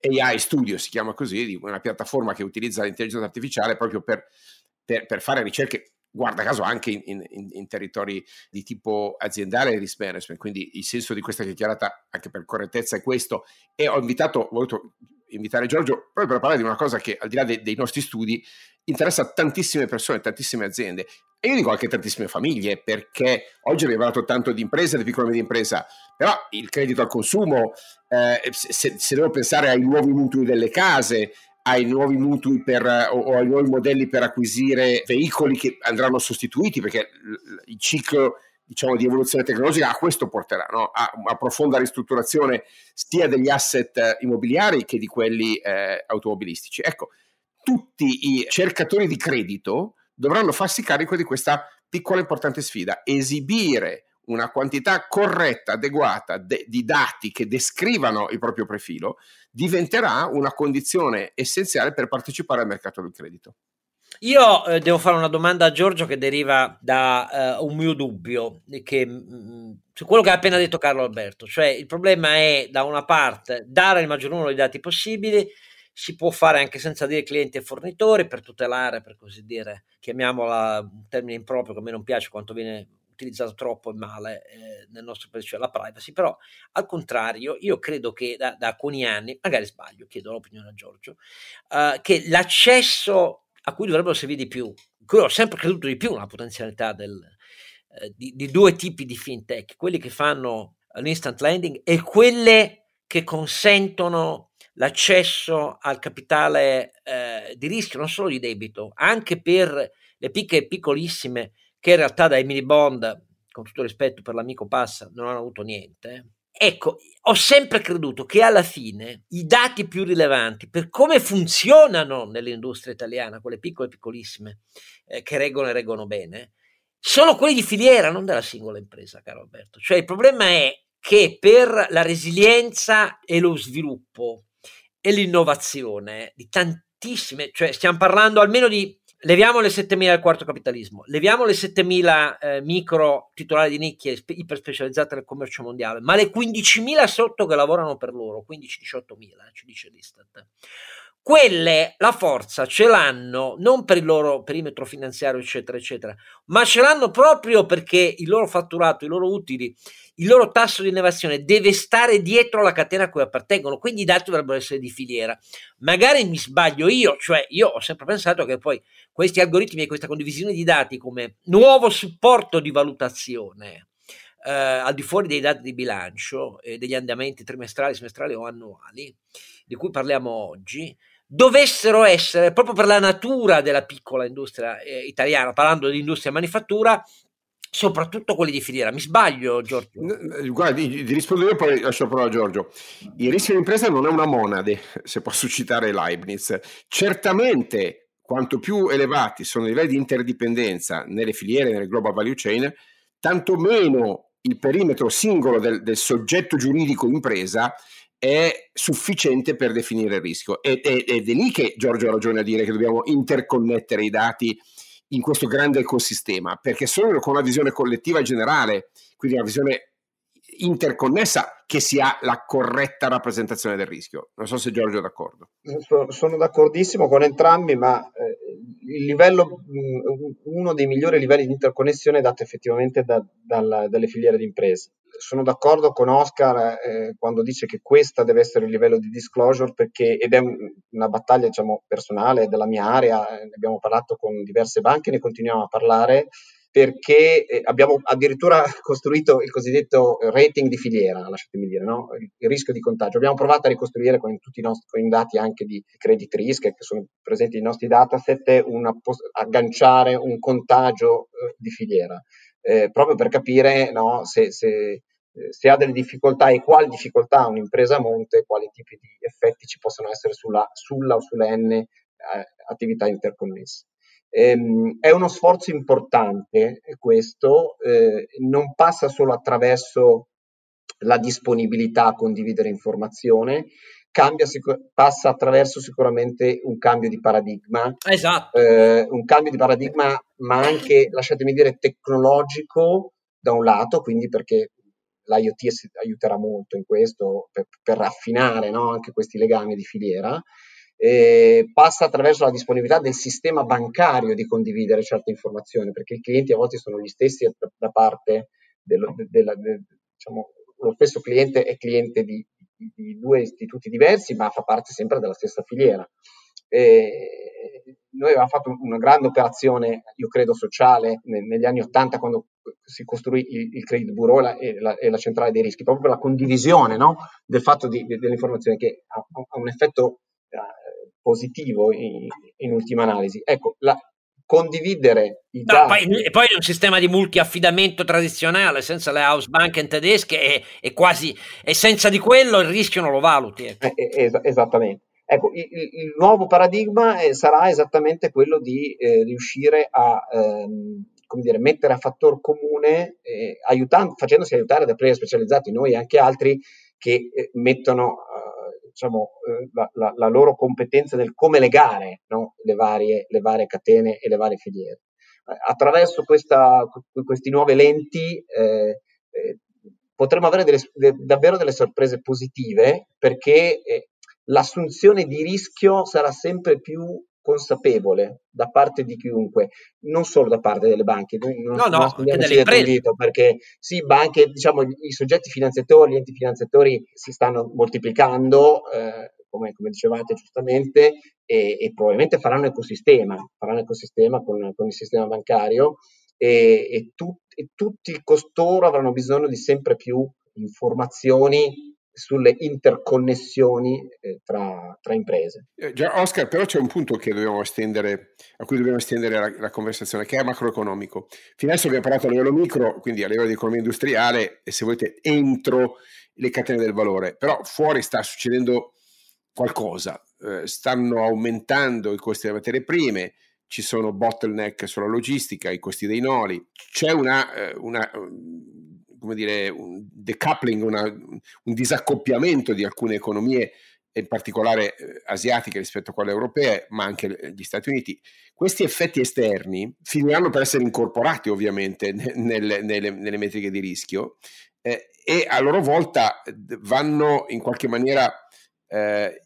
Speaker 3: AI Studio, si chiama così, una piattaforma che utilizza l'intelligenza artificiale proprio per, per, per fare ricerche guarda caso anche in, in, in, territori di tipo aziendale e risk management. Quindi il senso di questa chiacchierata, anche per correttezza, è questo. E ho invitato, ho voluto invitare Giorgio proprio per parlare di una cosa che al di là de, dei nostri studi interessa tantissime persone, tantissime aziende e io dico anche tantissime famiglie perché oggi abbiamo parlato tanto di impresa, di piccola e media impresa, però il credito al consumo, eh, se, se, devo pensare ai nuovi mutui delle case, ai nuovi mutui per, o, o, ai nuovi modelli per acquisire veicoli che andranno sostituiti perché il ciclo diciamo, di evoluzione tecnologica a questo porterà, no? a una profonda ristrutturazione sia degli asset immobiliari che di quelli eh, automobilistici. Ecco, tutti i cercatori di credito dovranno farsi carico di questa piccola e importante sfida, esibire una quantità corretta, adeguata de- di dati che descrivano il proprio profilo, diventerà una condizione essenziale per partecipare al mercato del credito.
Speaker 1: Io eh, devo fare una domanda a Giorgio che deriva da uh, un mio dubbio che, mh, mm, su quello che ha appena detto Carlo Alberto, cioè il problema è da una parte dare il maggior numero di dati possibili, si può fare anche senza dire clienti e fornitori per tutelare, per così dire, chiamiamola un termine improprio che a me non piace quanto viene utilizzato troppo e male eh, nel nostro paese, cioè la privacy, però al contrario io credo che da, da alcuni anni, magari sbaglio, chiedo l'opinione a Giorgio, uh, che l'accesso a cui dovrebbero servire di più, cui ho sempre creduto di più nella potenzialità del, eh, di, di due tipi di fintech, quelli che fanno l'instant lending e quelle che consentono l'accesso al capitale eh, di rischio, non solo di debito, anche per le piccole e piccolissime che in realtà dai mini bond, con tutto rispetto per l'amico Passa, non hanno avuto niente. Ecco, ho sempre creduto che alla fine i dati più rilevanti per come funzionano nell'industria italiana, quelle piccole e piccolissime, eh, che reggono e reggono bene, sono quelli di filiera, non della singola impresa, caro Alberto. Cioè il problema è che per la resilienza e lo sviluppo e l'innovazione di tantissime, cioè stiamo parlando almeno di leviamo le 7.000 al quarto capitalismo, leviamo le 7.000 eh, micro titolari di nicchie iper specializzate nel commercio mondiale, ma le 15.000 sotto che lavorano per loro, 15-18.000, eh, ci dice l'Istat. Quelle la forza ce l'hanno non per il loro perimetro finanziario, eccetera, eccetera, ma ce l'hanno proprio perché il loro fatturato, i loro utili, il loro tasso di innovazione deve stare dietro la catena a cui appartengono, quindi i dati dovrebbero essere di filiera. Magari mi sbaglio io, cioè io ho sempre pensato che poi questi algoritmi e questa condivisione di dati come nuovo supporto di valutazione eh, al di fuori dei dati di bilancio e degli andamenti trimestrali, semestrali o annuali, di cui parliamo oggi, dovessero essere, proprio per la natura della piccola industria eh, italiana, parlando di industria manifattura, soprattutto quelli di filiera. Mi sbaglio, Giorgio?
Speaker 3: Guardi, ti rispondo io, poi lascio la parola a Giorgio. Il rischio di impresa non è una monade, se posso citare Leibniz. Certamente, quanto più elevati sono i livelli di interdipendenza nelle filiere, nelle global value chain, tanto meno il perimetro singolo del, del soggetto giuridico impresa è sufficiente per definire il rischio. Ed, ed, ed è lì che Giorgio ha ragione a dire che dobbiamo interconnettere i dati in questo grande ecosistema, perché solo con una visione collettiva generale, quindi una visione interconnessa che si ha la corretta rappresentazione del rischio. Non so se Giorgio è d'accordo.
Speaker 4: Sono d'accordissimo con entrambi, ma eh, livello, uno dei migliori livelli di interconnessione è dato effettivamente da, dalla, dalle filiere di imprese. Sono d'accordo con Oscar eh, quando dice che questo deve essere il livello di disclosure perché, ed è una battaglia diciamo, personale della mia area, eh, ne abbiamo parlato con diverse banche, ne continuiamo a parlare perché eh, abbiamo addirittura costruito il cosiddetto rating di filiera, lasciatemi dire, no? il, rischio di contagio. Abbiamo provato a ricostruire con tutti i nostri con i dati anche di credit risk che sono presenti nei nostri dataset, una, agganciare un contagio eh, di filiera, eh, proprio per capire no, se, se, se, ha delle difficoltà e quali difficoltà ha un'impresa a monte, quali tipi di effetti ci possono essere sulla, sulla o sulle N eh, attività interconnesse. Ehm, è uno sforzo importante questo, eh, non passa solo attraverso la disponibilità a condividere informazione, cambia, passa attraverso sicuramente un cambio di paradigma.
Speaker 1: Esatto.
Speaker 4: Eh, un cambio di paradigma, ma anche, lasciatemi dire, tecnologico da un lato, quindi perché l'IoT aiuterà molto in questo per, per raffinare no, anche questi legami di filiera eh, passa attraverso la disponibilità del sistema bancario di condividere certe informazioni, perché i clienti a volte sono gli stessi da, parte dello, de, de, de, diciamo, lo stesso cliente è cliente di, di, due istituti diversi, ma fa parte sempre della stessa filiera. E noi avevamo fatto una grande operazione, io credo sociale, negli anni Ottanta, quando si costruì il, credit bureau e, la, e, la, centrale dei rischi, proprio per la condivisione no? del fatto di, de, dell'informazione che ha, ha un effetto positivo in, in ultima analisi. Ecco, la, condividere i
Speaker 1: no, dati. Poi, e poi è un sistema di multiaffidamento tradizionale, senza le house bank tedesche e, e, quasi, e senza di quello il rischio non lo valuti.
Speaker 4: Ecco. Eh, eh es- esattamente. Ecco, il, il, nuovo paradigma eh, sarà esattamente quello di eh, riuscire a ehm, come dire, mettere a fattor comune, aiutando, facendosi aiutare da player specializzati, noi e anche altri, che mettono diciamo, eh, la, la, la, loro competenza nel come legare no? le, varie, le, varie, catene e le varie filiere. Attraverso questa, queste nuove lenti eh, eh, potremo avere delle, de, davvero delle sorprese positive perché eh, l'assunzione di rischio sarà sempre più consapevole da parte di chiunque, non solo da parte delle banche,
Speaker 1: non, no, no, non delle imprese.
Speaker 4: perché sì, banche, diciamo, i soggetti finanziatori, gli enti finanziatori si stanno moltiplicando, eh, come, come, dicevate giustamente, e, e, probabilmente faranno ecosistema, faranno ecosistema con, con il sistema bancario e, e, tu, e tutti costoro avranno bisogno di sempre più informazioni sulle interconnessioni eh, tra, tra, imprese.
Speaker 3: Eh, già, Oscar, però c'è un punto a cui dobbiamo estendere la, la, conversazione, che è macroeconomico. Fino adesso abbiamo parlato a livello micro, quindi a livello di economia industriale e se volete entro le catene del valore, però fuori sta succedendo qualcosa, eh, stanno aumentando i costi delle materie prime, ci sono bottleneck sulla logistica, i costi dei noli, c'è una, eh, una come dire, un decoupling, una, un disaccoppiamento di alcune economie, in particolare eh, asiatiche rispetto a quelle europee, ma anche gli Stati Uniti. Questi effetti esterni finiranno per essere incorporati ovviamente nelle, nelle, nelle metriche di rischio eh, e a loro volta vanno in qualche maniera eh,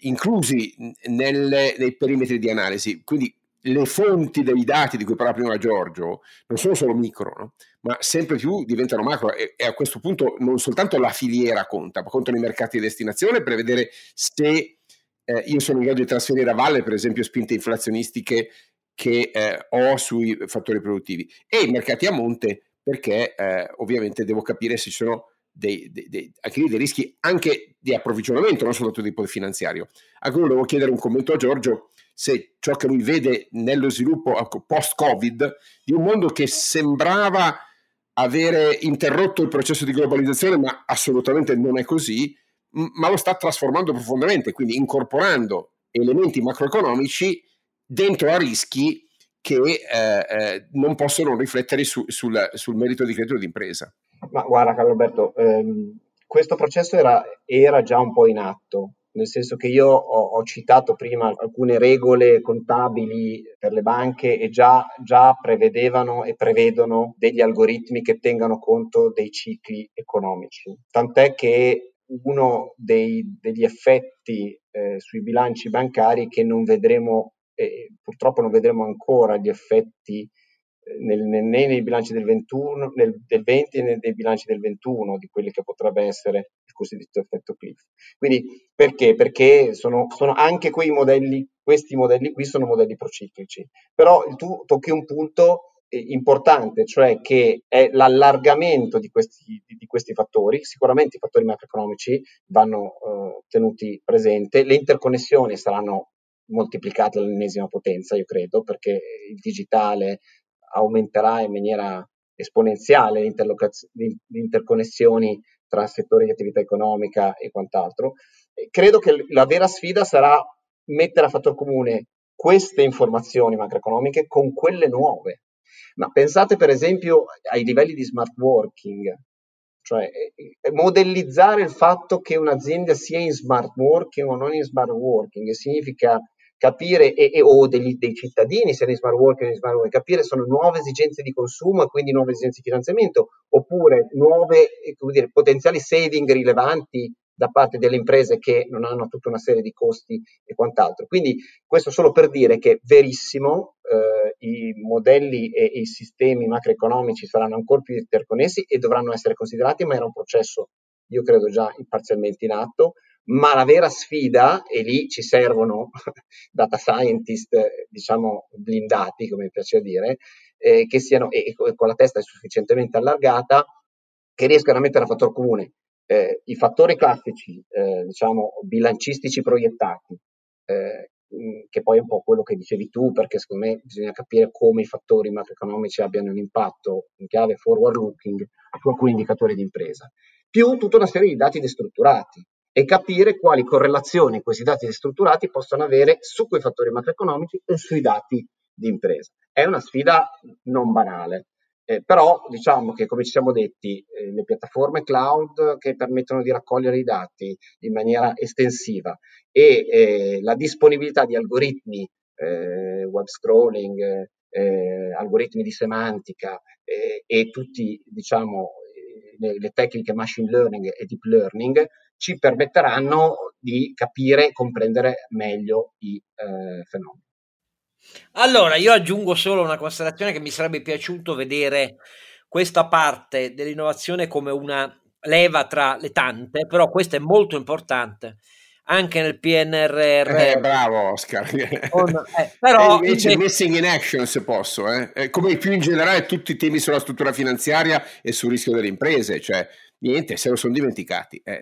Speaker 3: inclusi nelle, nei perimetri di analisi. Quindi le fonti dei dati di cui parlava prima Giorgio non sono solo micro, no? ma sempre più diventano macro e, e, a questo punto non soltanto la filiera conta, ma contano i mercati di destinazione per vedere se eh, io sono in grado di trasferire a valle, per esempio, spinte inflazionistiche che eh, ho sui fattori produttivi e i mercati a monte perché eh, ovviamente devo capire se ci sono dei, dei, dei, anche dei rischi anche di approvvigionamento, non soltanto di tipo finanziario. Anche volevo chiedere un commento a Giorgio se ciò che lui vede nello sviluppo post-Covid di un mondo che sembrava avere interrotto il processo di globalizzazione, ma assolutamente non è così, ma lo sta trasformando profondamente, quindi incorporando elementi macroeconomici dentro a rischi che eh, eh, non possono riflettere su, sul, sul, merito di credito d'impresa.
Speaker 4: Ma guarda Carlo Alberto, ehm, questo processo era era già un po' in atto, nel senso che io ho, ho citato prima alcune regole contabili per le banche e già, già prevedevano e prevedono degli algoritmi che tengano conto dei cicli economici. Tant'è che uno dei, degli effetti eh, sui bilanci bancari che non vedremo, eh, purtroppo non vedremo ancora gli effetti nel, né nei bilanci del, 21, nel, del 20 né nei bilanci del 21 di quelli che potrebbe essere il cosiddetto effetto cliff. Quindi perché? Perché sono, sono anche quei modelli, questi modelli qui sono modelli prociclici. Però tu tocchi un punto importante, cioè che è l'allargamento di questi, di questi, fattori. Sicuramente i fattori macroeconomici vanno eh, tenuti presente, le interconnessioni saranno moltiplicate all'ennesima potenza, io credo, perché il digitale, aumenterà in maniera esponenziale le interconnessioni tra settori di attività economica e quant'altro. Credo che la vera sfida sarà mettere a fattor comune queste informazioni macroeconomiche con quelle nuove. Ma pensate per esempio ai livelli di smart working, cioè modellizzare il fatto che un'azienda sia in smart working o non in smart working significa capire, e, e, o degli, dei cittadini, se ne smart working in smart working, capire sono nuove esigenze di consumo e quindi nuove esigenze di finanziamento, oppure nuove eh, dire, potenziali saving rilevanti da parte delle imprese che non hanno tutta una serie di costi e quant'altro. Quindi questo solo per dire che verissimo, eh, i modelli e i sistemi macroeconomici saranno ancora più interconnessi e dovranno essere considerati, ma era un processo, io credo, già parzialmente in atto ma la vera sfida, e lì ci servono data scientist, diciamo, blindati, come mi piace dire, eh, che siano, e, e, con la testa sufficientemente allargata, che riescano a mettere a fattor comune eh, i fattori classici, eh, diciamo, bilancistici proiettati, eh, che poi è un po' quello che dicevi tu, perché secondo me bisogna capire come i fattori macroeconomici abbiano un impatto in chiave forward looking su alcuni indicatori di impresa, più tutta una serie di dati destrutturati, e capire quali correlazioni questi dati strutturati possono avere su quei fattori macroeconomici e sui dati di impresa. È una sfida non banale, eh, però diciamo che come ci siamo detti, eh, le piattaforme cloud che permettono di raccogliere i dati in maniera estensiva e eh, la disponibilità di algoritmi eh, web scrolling, eh, algoritmi di semantica eh, e tutti diciamo le, le tecniche machine learning e deep learning ci permetteranno di capire e comprendere meglio i eh, fenomeni.
Speaker 1: Allora, io aggiungo solo una considerazione che mi sarebbe piaciuto vedere questa parte dell'innovazione come una leva tra le tante, però questa è molto importante anche nel PNRR.
Speaker 3: Eh, bravo Oscar. Con, eh, però invece, invece missing in action se posso, eh. come più in generale tutti i temi sulla struttura finanziaria e sul rischio delle imprese, cioè niente, se lo sono dimenticati. Eh,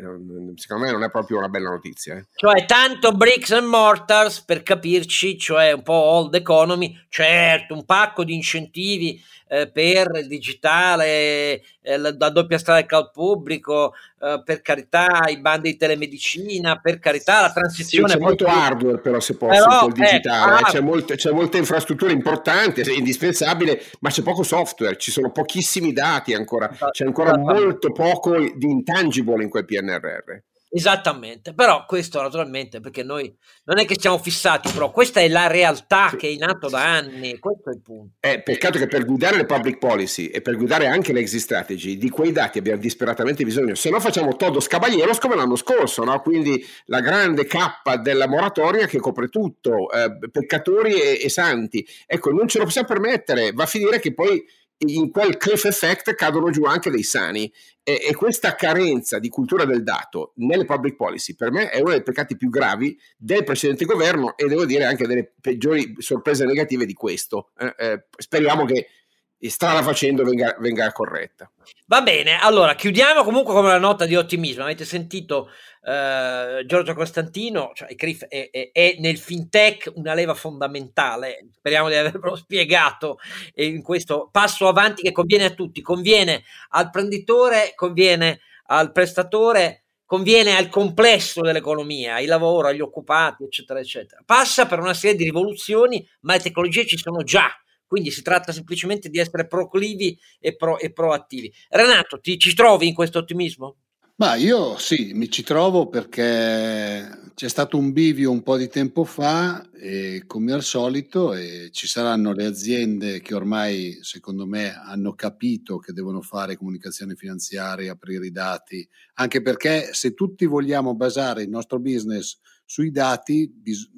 Speaker 3: secondo me non è proprio una bella notizia. Eh.
Speaker 1: Cioè, tanto bricks and mortars per capirci, cioè un po' old economy, certo, un pacco di incentivi eh, per il digitale, eh, la, la, doppia strada cloud pubblico, eh, per carità, i bandi di telemedicina, per carità, la transizione.
Speaker 3: Sì, c'è molto più... hardware, però, se posso, però, col digitale. Ah, c'è, molto, c'è molta infrastruttura importante, è indispensabile, ma c'è poco software, ci sono pochissimi dati ancora, c'è ancora molto poco di intangible in quel PNRR.
Speaker 1: Esattamente, però questo naturalmente perché noi non è che siamo fissati, però questa è la realtà sì. che è in atto da anni, questo è il punto.
Speaker 3: È peccato che per guidare le public policy e per guidare anche l'exit strategy di quei dati abbiamo disperatamente bisogno, se no facciamo todos caballeros come l'anno scorso, no? quindi la grande cappa della moratoria che copre tutto, eh, peccatori e, e santi. Ecco, non ce lo possiamo permettere, va a finire che poi in quel cliff effect cadono giù anche dei sani e, e, questa carenza di cultura del dato nelle public policy per me è uno dei peccati più gravi del precedente governo e devo dire anche delle peggiori sorprese negative di questo. Eh, eh, speriamo che strada facendo venga, venga, corretta.
Speaker 1: Va bene, allora chiudiamo comunque con una nota di ottimismo. Avete sentito eh, Giorgio Costantino, cioè CRIF è, è, è, nel fintech una leva fondamentale, speriamo di averlo spiegato in questo passo avanti che conviene a tutti, conviene al prenditore, conviene al prestatore, conviene al complesso dell'economia, ai lavoro, agli occupati, eccetera, eccetera. Passa per una serie di rivoluzioni, ma le tecnologie ci sono già quindi si tratta semplicemente di essere proclivi e, pro, e proattivi. Renato, ti ci trovi in questo ottimismo?
Speaker 2: Ma io sì, mi ci trovo perché c'è stato un bivio un po' di tempo fa, e come al solito, e ci saranno le aziende che ormai, secondo me, hanno capito che devono fare comunicazione finanziaria, aprire i dati, anche perché se tutti vogliamo basare il nostro business sui dati,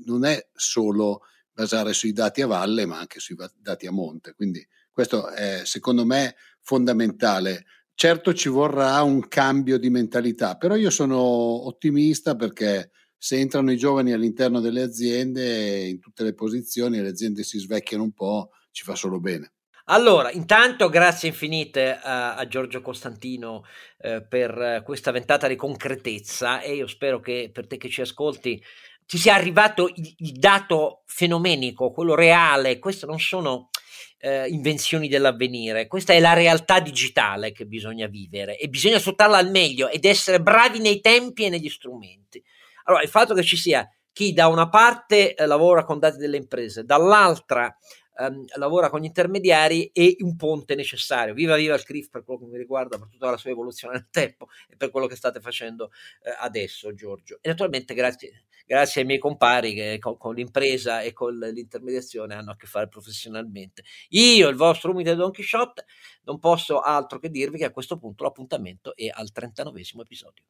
Speaker 2: non è solo basare sui dati a valle, ma anche sui dati a monte. Quindi questo è, secondo me, fondamentale Certo ci vorrà un cambio di mentalità, però io sono ottimista perché se entrano i giovani all'interno delle aziende, in tutte le posizioni, le aziende si svecchiano un po', ci fa solo bene.
Speaker 1: Allora, intanto grazie infinite a, a Giorgio Costantino eh, per questa ventata di concretezza e io spero che per te che ci ascolti ti sia arrivato il, il dato fenomenico, quello reale. Queste non sono eh, invenzioni dell'avvenire, questa è la realtà digitale che bisogna vivere e bisogna sfruttarla al meglio ed essere bravi nei tempi e negli strumenti. Allora, il fatto che ci sia chi da una parte eh, lavora con dati delle imprese, dall'altra ehm, lavora con gli intermediari è un ponte necessario. Viva viva il CRIF per quello che mi riguarda, per tutta la sua evoluzione nel tempo e per quello che state facendo eh, adesso, Giorgio. E naturalmente grazie, grazie ai miei compari che con, con l'impresa e con l'intermediazione hanno a che fare professionalmente. Io, il vostro umile Don Quixote, non posso altro che dirvi che a questo punto l'appuntamento è al 39 episodio.